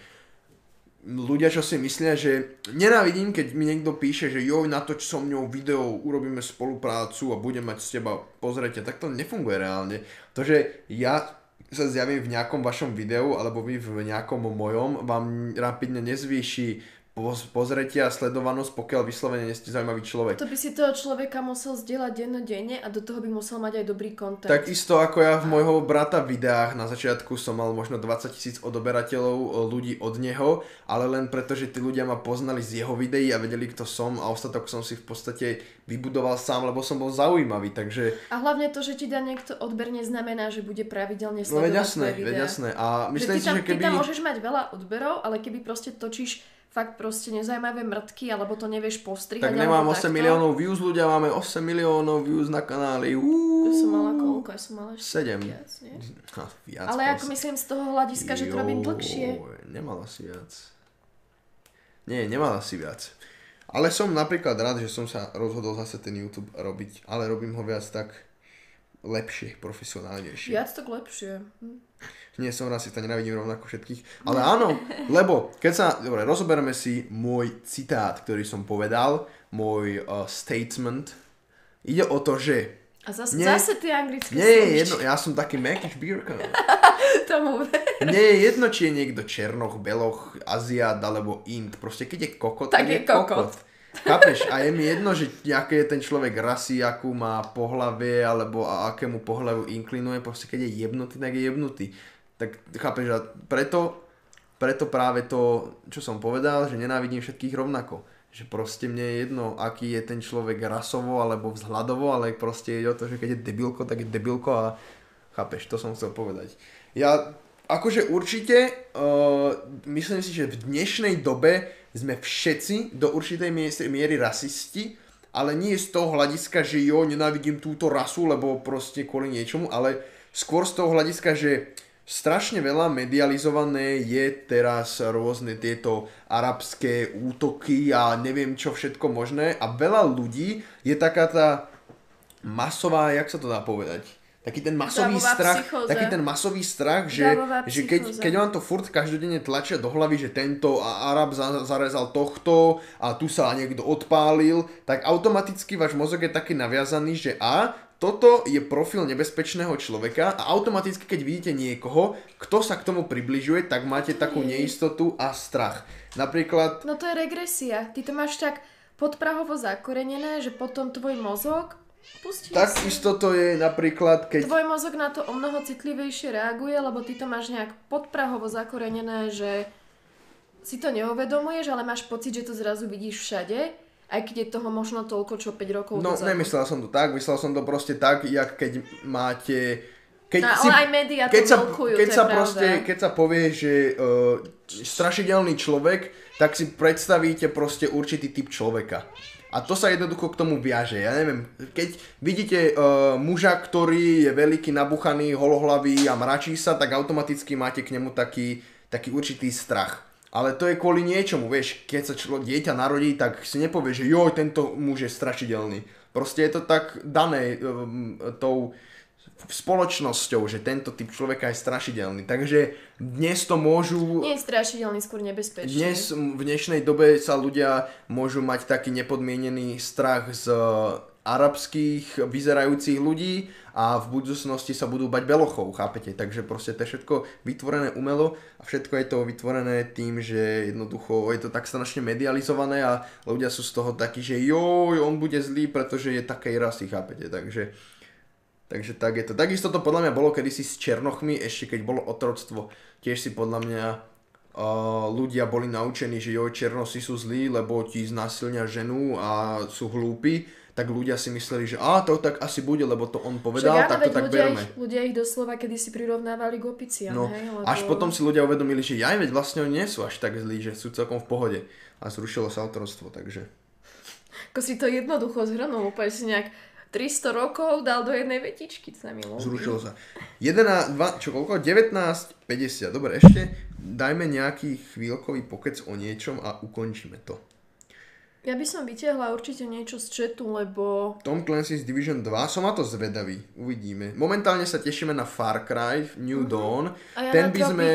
Ľudia, čo si myslia, že nenávidím, keď mi niekto píše, že joj, natoč so mňou video, urobíme spoluprácu a budem mať z teba pozrieť, tak to nefunguje reálne. To, že ja sa zjavím v nejakom vašom videu, alebo vy v nejakom mojom, vám rapidne nezvýši poz- pozretia a sledovanosť, pokiaľ vyslovene nie ste zaujímavý človek. To by si toho človeka musel zdieľať dennodenne a do toho by musel mať aj dobrý kontent. Takisto ako ja v môjho brata videách na začiatku som mal možno 20 tisíc odoberateľov e, ľudí od neho, ale len preto, že tí ľudia ma poznali z jeho videí a vedeli, kto som a ostatok som si v podstate vybudoval sám, lebo som bol zaujímavý, takže A hlavne to, že ti dá niekto odber, neznamená, že bude pravidelne no sledovať veď jasné, veď jasné. A Že myslím ty, si, tam, že keby... ty tam môžeš mať veľa odberov, ale keby proste točíš fakt proste nezaujímavé mrtky, alebo to nevieš postrihať, Tak nemám alebo 8 takto. miliónov views, ľudia máme 8 miliónov views na kanáli. Ja som mala koľko? Ja som mala ešte 7. viac, nie? Ha, viac Ale ako proste. myslím z toho hľadiska, že to robím dlhšie. Nemala si viac. Nie, nemala si viac. Ale som napríklad rád, že som sa rozhodol zase ten YouTube robiť, ale robím ho viac tak lepšie, profesionálnejšie. Viac tak lepšie. Hm. Nie som rasista, nenávidím rovnako všetkých. Ale áno, lebo keď sa, dobre, rozoberme si môj citát, ktorý som povedal, môj uh, statement. Ide o to, že A zase, Nie. zase tie anglické nie je jedno, ja som taký Mekiš Bírka. Tomu. Nie je jedno, či je niekto černoch, beloch, Aziat alebo Ind. Proste keď je kokot, Tak je kokot. Chápeš? A je mi jedno, že aké je ten človek rasy, akú má pohlavie, alebo a akému pohľavu inklinuje. Proste keď je jebnutý, tak je jebnutý. Tak chápeš? A preto, preto práve to, čo som povedal, že nenávidím všetkých rovnako. Že proste mne je jedno, aký je ten človek rasovo alebo vzhľadovo, ale proste ide o to, že keď je debilko, tak je debilko a chápeš, to som chcel povedať. Ja akože určite uh, myslím si, že v dnešnej dobe sme všetci do určitej miery, rasisti, ale nie z toho hľadiska, že jo, nenávidím túto rasu, lebo proste kvôli niečomu, ale skôr z toho hľadiska, že strašne veľa medializované je teraz rôzne tieto arabské útoky a neviem čo všetko možné a veľa ľudí je taká tá masová, jak sa to dá povedať? Taký ten masový Davová strach, psychóza. taký ten masový strach, že, že keď, keď vám to furt každodenne tlačia do hlavy, že tento a Arab za, zarezal tohto a tu sa niekto odpálil, tak automaticky váš mozog je taký naviazaný, že a toto je profil nebezpečného človeka a automaticky, keď vidíte niekoho, kto sa k tomu približuje, tak máte takú neistotu a strach. Napríklad, No to je regresia. Ty to máš tak podprahovo zakorenené, že potom tvoj mozog pustí takisto to je napríklad, keď... Tvoj mozog na to o mnoho citlivejšie reaguje, lebo ty to máš nejak podprahovo zakorenené, že si to neuvedomuješ, ale máš pocit, že to zrazu vidíš všade, aj keď je toho možno toľko, čo 5 rokov No, dozadu. nemyslel som to tak, myslel som to proste tak, jak keď máte... Keď No, ale aj médiá to keď sa, veľkujú, keď to sa proste, keď sa povie, že uh, strašidelný človek, tak si predstavíte proste určitý typ človeka. A to sa jednoducho k tomu viaže. Ja neviem, keď vidíte uh, muža, ktorý je veľký, nabuchaný, holohlavý a mračí sa, tak automaticky máte k nemu taký, taký určitý strach. Ale to je kvôli niečomu, vieš, keď sa člo, dieťa narodí, tak si nepovie, že joj, tento muž je strašidelný. Proste je to tak dané um, tou spoločnosťou, že tento typ človeka je strašidelný. Takže dnes to môžu... Nie je strašidelný, skôr nebezpečný. Dnes, v dnešnej dobe sa ľudia môžu mať taký nepodmienený strach z arabských vyzerajúcich ľudí a v budúcnosti sa budú bať belochov, chápete? Takže proste to je všetko vytvorené umelo a všetko je to vytvorené tým, že jednoducho je to tak strašne medializované a ľudia sú z toho takí, že joj, on bude zlý, pretože je takej rasy, chápete? Takže, takže tak je to. Takisto to podľa mňa bolo kedysi s Černochmi, ešte keď bolo otroctvo, tiež si podľa mňa uh, ľudia boli naučení, že joj, Černosi sú zlí, lebo ti znásilnia ženu a sú hlúpi tak ľudia si mysleli, že a to tak asi bude, lebo to on povedal, Však, tak to tak ľudia berme. Ich, ľudia ich doslova kedy si prirovnávali k opiciam, No, hej? Lebo... až potom si ľudia uvedomili, že aj veď vlastne oni nie sú až tak zlí, že sú celkom v pohode. A zrušilo sa autorstvo, takže... Ako si to jednoducho zhrnul, úplne si nejak 300 rokov dal do jednej vetičky, sa mi ľúbi. Zrušilo sa. 11, 2, čo koľko? 19, 50. Dobre, ešte dajme nejaký chvíľkový pokec o niečom a ukončíme to. Ja by som vytiahla určite niečo z chatu, lebo... Tom Clancy's Division 2, som na to zvedavý, uvidíme. Momentálne sa tešíme na Far Cry, New Mhm. Dawn. A ja Ten na by sme...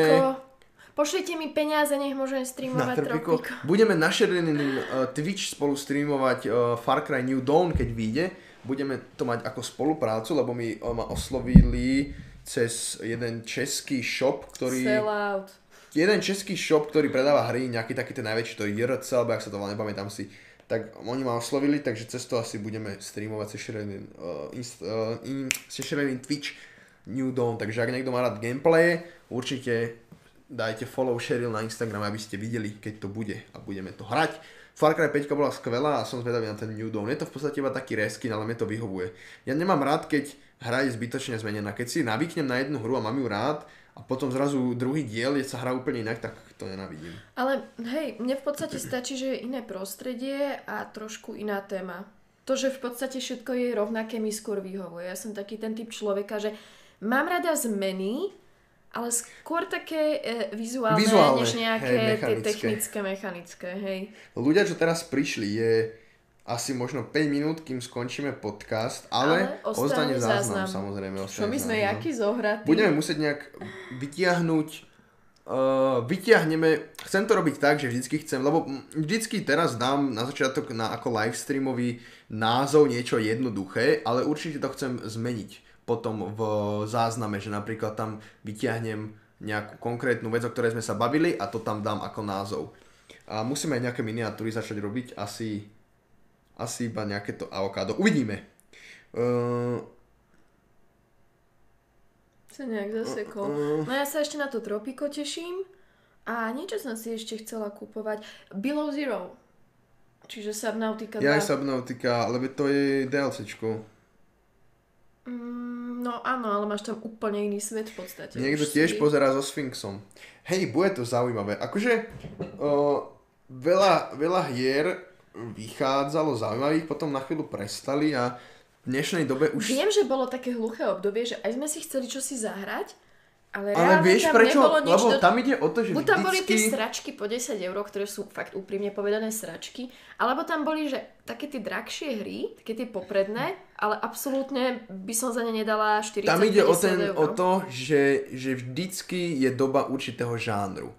Pošlite mi peniaze, nech môžem Na streamovať Trpiko. Tropico. Budeme na uh, Twitch spolu streamovať uh, Far Cry New Dawn, keď vyjde. Budeme to mať ako spoluprácu, lebo uh, ma oslovili cez jeden český shop, ktorý... Sell out. jeden český shop, ktorý predáva hry, nejaký taký ten najväčší, to je JRC, alebo ak sa to volá, nepamätám si, tak oni ma oslovili, takže cez to asi budeme streamovať cez Shredin, uh, inst, uh, in, Twitch New Dawn, takže ak niekto má rád gameplay, určite dajte follow Sheryl na Instagram, aby ste videli, keď to bude a budeme to hrať. Far Cry 5 bola skvelá a som zvedavý na ten New Dawn. Je to v podstate iba taký reskin, ale mne to vyhovuje. Ja nemám rád, keď hra je zbytočne zmenená. Keď si navyknem na jednu hru a mám ju rád, a potom zrazu druhý diel je sa hrá úplne inak, tak to nenavidím. Ale hej, mne v podstate stačí, že je iné prostredie a trošku iná téma. To, že v podstate všetko je rovnaké, mi skôr vyhovuje. Ja som taký ten typ človeka, že mám rada zmeny, ale skôr také e, vizuálne, Vizuálne, než nejaké hej, tie mechanické. technické, mechanické, hej. Ľudia, čo teraz prišli, je asi možno 5 minút, kým skončíme podcast, ale, Ale ostane záznam, záznam. samozrejme. Čo my sme záznam. jakí zohratí? Budeme musieť nejak vytiahnuť Uh, vytiahneme, chcem to robiť tak, že vždycky chcem, lebo vždycky teraz dám na začiatok na ako live streamový názov niečo jednoduché, ale určite to chcem zmeniť potom v zázname, že napríklad tam vytiahnem nejakú konkrétnu vec, o ktorej sme sa bavili a to tam dám ako názov. A musíme aj nejaké miniatúry začať robiť, asi, asi iba nejaké to avokádo. Uvidíme. Uh, Sa nejak zasekol. No ja sa ešte na to Tropico teším. A niečo som si ešte chcela kúpovať. Below Zero. Čiže Subnautica 2. ja aj Subnautica, lebo to je DLCčko. Mm, no áno, ale máš tam úplne iný svet v podstate. Niekto Už tiež si- pozerá so Sphinxom. Hej, bude to zaujímavé. Akože o, veľa, veľa hier vychádzalo zaujímavých, potom na chvíľu prestali a v dnešnej dobe už... Viem, že bolo také hluché obdobie, že aj sme si chceli čosi zahrať, ale, ale vieš tam prečo? Lebo do... tam ide o to, že Buď tam boli tie vždycky... sračky po 10 eur, ktoré sú fakt úprimne povedané sračky, alebo tam boli, že také tie drahšie hry, také tie popredné, ale absolútne by som za ne nedala 40 Tam ide o, 50 ten, eur. o to, že, že vždycky je doba určitého žánru.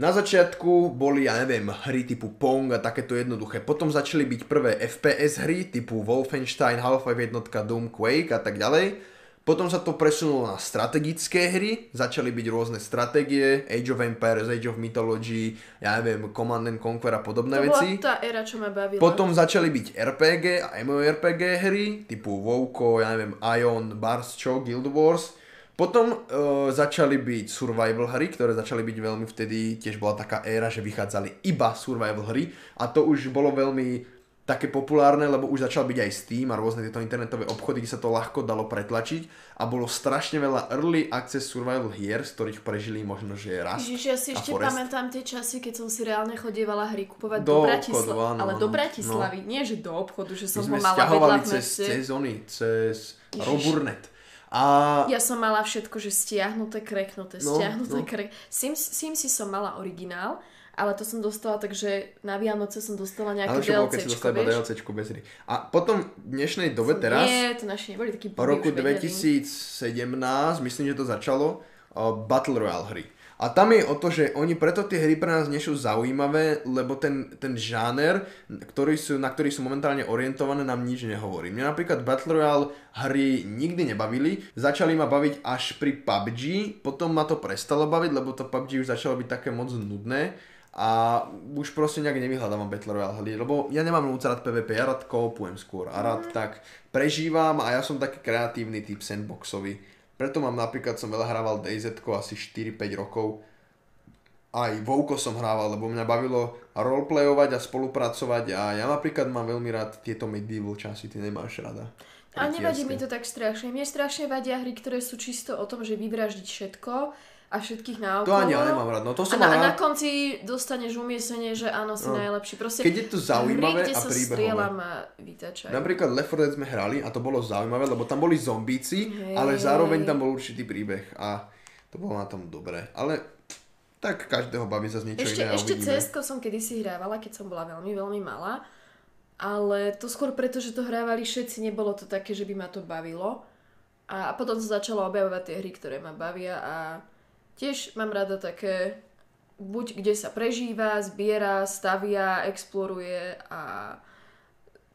Na začiatku boli, ja neviem, hry typu Pong a takéto jednoduché. Potom začali byť prvé FPS hry typu Wolfenstein, Half-Life 1, Doom, Quake a tak ďalej. Potom sa to presunulo na strategické hry, začali byť rôzne stratégie, Age of Empires, Age of Mythology, ja neviem, Command and Conquer a podobné to veci. bola tá éra, čo ma bavila. Potom začali byť RPG a MMORPG hry, typu WoWko, ja neviem, Ion, Bars, čo, Guild Wars. Potom uh, začali byť survival hry, ktoré začali byť veľmi vtedy, tiež bola taká éra, že vychádzali iba survival hry a to už bolo veľmi také populárne, lebo už začal byť aj Steam a rôzne tieto internetové obchody, kde sa to ľahko dalo pretlačiť a bolo strašne veľa early access survival hier, z ktorých prežili možno, že raz Ježiš, ja si ešte Forest. pamätám tie časy, keď som si reálne chodievala hry kupovať Do do, obchodu, Bratislavy. ale do Bratislavy, nie že do obchodu, že som ho mala vedľa v cez, cez ony, cez Ježiš. Roburnet. A... Ja som mala všetko, že stiahnuté, kreknuté, No, stiahnuté, no. krek... Sims, Simsy som mala originál, ale to som dostala, takže na Vianoce som dostala nejaké Ale čo bolo, keď si dostala iba? DLCčko bez hry. A potom v dnešnej dobe teraz, Nie, to naši neboli takí po roku už vedeli. 2017, myslím, že to začalo, o, Battle Royale hry. A tam je o to, že oni preto tie hry pre nás nie sú zaujímavé, lebo ten, ten žáner, ktorý sú, na ktorý sú momentálne orientované, nám nič nehovorí. Mňa napríklad Battle Royale hry nikdy nebavili, začali ma baviť až pri PUBG, potom ma to prestalo baviť, lebo to PUBG už začalo byť také moc nudné a už proste nejak nevyhľadávam Battle Royale hry, lebo ja nemám moc rád PvP, ja rád koopujem skôr a rád tak prežívam a ja som taký kreatívny typ sandboxový. Preto mám napríklad, som veľa hrával DayZ asi 4-5 rokov. Aj Vouko som hrával, lebo mňa bavilo roleplayovať a spolupracovať a ja napríklad mám veľmi rád tieto medieval časy, ty nemáš rada. A nevadí mi to tak strašne. Mne strašne vadia hry, ktoré sú čisto o tom, že vyvraždiť všetko a všetkých naokolo. To ani ja nemám rád, no to a som na, mal a na rád. konci dostaneš umiesenie, že áno, si No. najlepší. Proste Keď je to zaujímavé hry, kde a príbehové. a vytačajú. Napríklad Left 4 Dead sme hrali a to bolo zaujímavé, lebo tam boli zombíci, Hej. ale zároveň tam bol určitý príbeh a to bolo na tom dobré. Ale tak každého baví sa niečo Ešte, iné a ešte uvidíme. cs som kedysi hrávala, keď som bola veľmi, veľmi malá. Ale to skôr preto, že to hrávali všetci, nebolo to také, že by ma to bavilo. A, a potom sa začalo objavovať tie hry, ktoré ma bavia a tiež mám rada také, buď kde sa prežíva, zbiera, stavia, exploruje a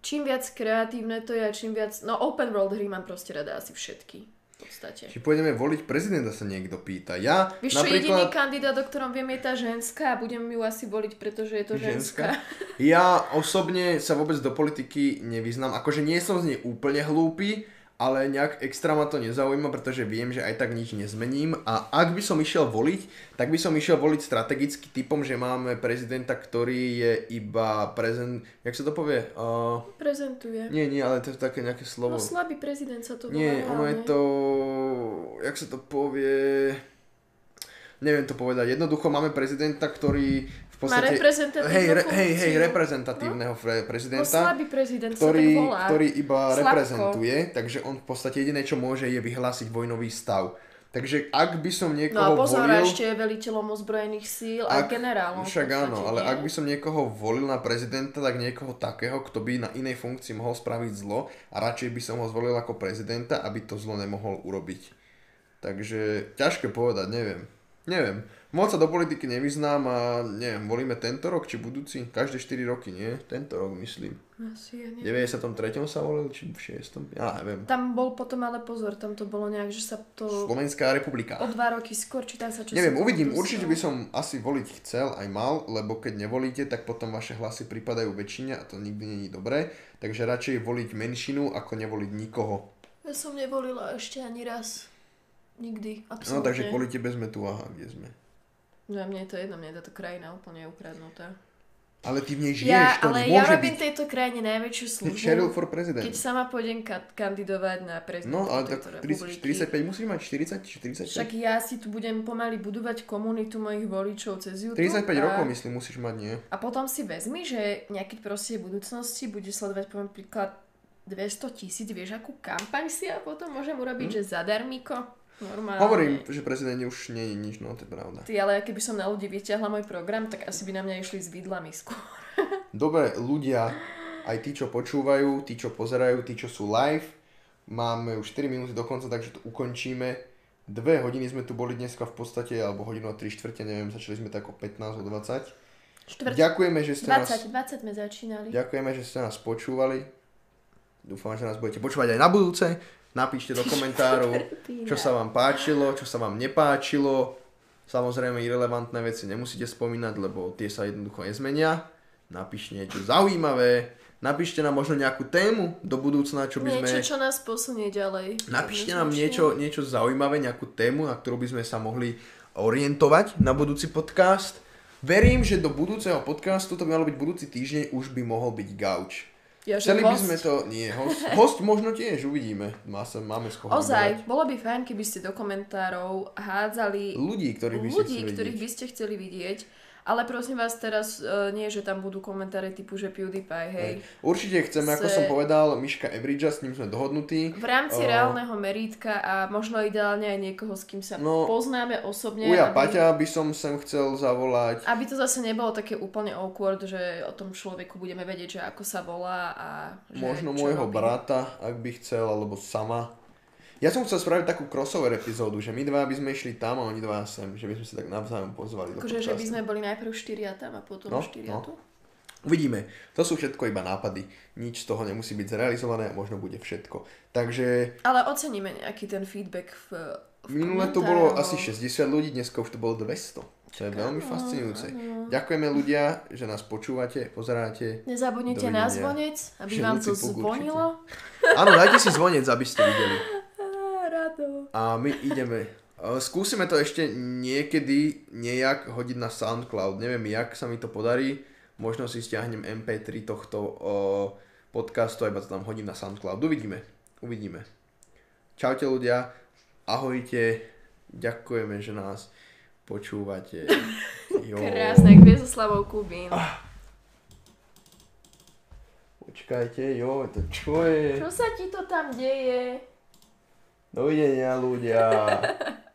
čím viac kreatívne to je a čím viac, no open world hry mám proste rada asi všetky. V podstate. Či pôjdeme voliť prezidenta, sa niekto pýta. Ja Vieš čo, jediný napríklad... kandidát, o ktorom viem, je tá ženská a budem ju asi voliť, pretože je to ženská. Ja osobne sa vôbec do politiky nevyznám. Akože nie som z nej úplne hlúpy, ale nejak extra ma to nezaujíma, pretože viem, že aj tak nič nezmením. A ak by som išiel voliť, tak by som išiel voliť strategicky typom, že máme prezidenta, ktorý je iba prezent... Jak sa to povie? Uh, Prezentuje. nie, nie, ale to je také nejaké slovo. No slabý prezident sa to volá. Nie, ono je to... Jak sa to povie... Neviem to povedať. Jednoducho máme prezidenta, ktorý v Má podstate... reprezentatívnu hej, re, hej, hej, reprezentatívneho no? No prezidenta, slabý prezident ktorý, ktorý iba Slabko. reprezentuje, takže on v podstate jediné, čo môže, je vyhlásiť vojnový stav. Takže ak by som No a niekoho pozor, volil... ešte je veliteľom ozbrojených síl a generálom. Však podstate, áno, ale nie? ak by som niekoho volil na prezidenta, tak niekoho takého, kto by na inej funkcii mohol spraviť zlo a radšej by som ho zvolil ako prezidenta, aby to zlo nemohol urobiť. Takže ťažké povedať, neviem. Neviem. Moc sa do politiky nevyznám a neviem, volíme tento rok či budúci? Každé 4 roky, nie? Tento rok myslím. Asi, ja neviem. 93. sa volil, či v 6. Ja neviem. Tam bol potom, ale pozor, tam to bolo nejak, že sa to Slovenská republika. o dva roky skôr, či tam sa čo Neviem, uvidím. Určite by som asi voliť chcel, aj mal, lebo keď nevolíte, tak potom vaše hlasy pripadajú väčšine a to nikdy není dobré. Takže radšej voliť menšinu, ako nevoliť nikoho. Ja som nevolila ešte ani raz. Nikdy, No absolútne. takže kvôli tebe sme tu, aha, kde sme. No a mne je to jedno, mne je táto krajina úplne ukradnutá. Ale ty v nej žiješ, Ja, to ale môže ja robím byť. tejto krajine najväčšiu službu. Cheryl for president. Keď sama pôjdem ka- kandidovať na prezidenta No, ale tak tejto 30, republiky. 45 musíš mať, 40 či 45? Však ja si tu budem pomaly budovať komunitu mojich voličov cez YouTube. 35 a, rokov myslím musíš mať, nie? A potom si vezmi, že nejaký proste v budúcnosti bude sledovať poviem príklad 200 tisíc, vieš akú kampaň si a potom môžem urobiť, že zadarmiko. Normálne. Hovorím, že prezident už nie je nič, no to je pravda. Ty, ale keby som na ľudí vyťahla môj program, tak asi by na mňa išli s vidlami skôr. Dobre, ľudia, aj tí, čo počúvajú, tí, čo pozerajú, tí, čo sú live, máme už 4 minúty do konca, takže to ukončíme. Dve hodiny sme tu boli dneska v podstate, alebo hodinu a 3 štvrte, neviem, začali sme tak o 15 o 20. Štvrť, Ďakujeme, že ste nás, 20, 20 sme začínali. ďakujeme, že ste nás počúvali. Dúfam, že nás budete počúvať aj na budúce. Napíšte do komentáru, čo sa vám páčilo, čo sa vám nepáčilo. Samozrejme, irrelevantné veci nemusíte spomínať, lebo tie sa jednoducho nezmenia. Napíšte niečo zaujímavé. Napíšte nám možno nejakú tému do budúcna, čo by sme... Niečo, čo nás posunie ďalej. Napíšte nám niečo, niečo zaujímavé, nejakú tému, na ktorú by sme sa mohli orientovať na budúci podcast. Verím, že do budúceho podcastu, to by malo byť budúci týždeň, už by mohol byť gauč. Ja, Chceli by host? sme to... Nie, host, host možno tiež, uvidíme. Má sa, máme z koho vyberať. Ozaj, bolo by fajn, keby ste do komentárov hádzali Ľudí, ktorých by ste ľudí, chceli ktorých vidieť. by ste chceli vidieť. Ale prosím vás teraz, uh, nie, že tam budú komentáre typu, že PewDiePie, hej. Určite chceme, ako Se- som povedal, Miška Everidža, s ním sme dohodnutí. V rámci O. reálneho merítka a možno ideálne aj niekoho, s kým sa No, poznáme osobne. Uja aby, Paťa by som sem chcel zavolať. aby to zase nebolo také úplne awkward, že o tom človeku budeme vedieť, že ako sa volá a že Možno môjho robí. brata, ak by chcel, alebo sama. Ja som chcel spraviť takú crossover epizódu, že my dva by sme išli tam a oni dva sem, že by sme si tak navzájom pozvali. Akože, že by sme boli najprv štyria tam a potom No, štyria no. tu. Uvidíme. To sú všetko iba nápady. Nič z toho nemusí byť zrealizované a možno bude všetko. Takže Ale oceníme nejaký ten feedback v, v minule komentároch. bolo asi 60 ľudí, dneska už to bolo 200. To je veľmi fascinujúce. Ďakujeme ľudia, že nás počúvate, pozeráte. Nezabudnite na zvonec, aby Že vám to zvonilo. Áno, dajte si zvonec, aby ste videli. Rado. A my ideme. Skúsime to ešte niekedy nejak hodiť na Soundcloud. Neviem, jak sa mi to podarí. Možno si stiahnem MP3 tohto o, podcastu a iba to tam hodím na Soundcloud. Uvidíme. Uvidíme. Čaute ľudia. Ahojte. Ďakujeme, že nás počúvate. Jo. Krásne, jak Viezoslavou Kubín. Počkajte, jo, to čo je? Čo sa ti to tam deje? Dovidenia ľudia.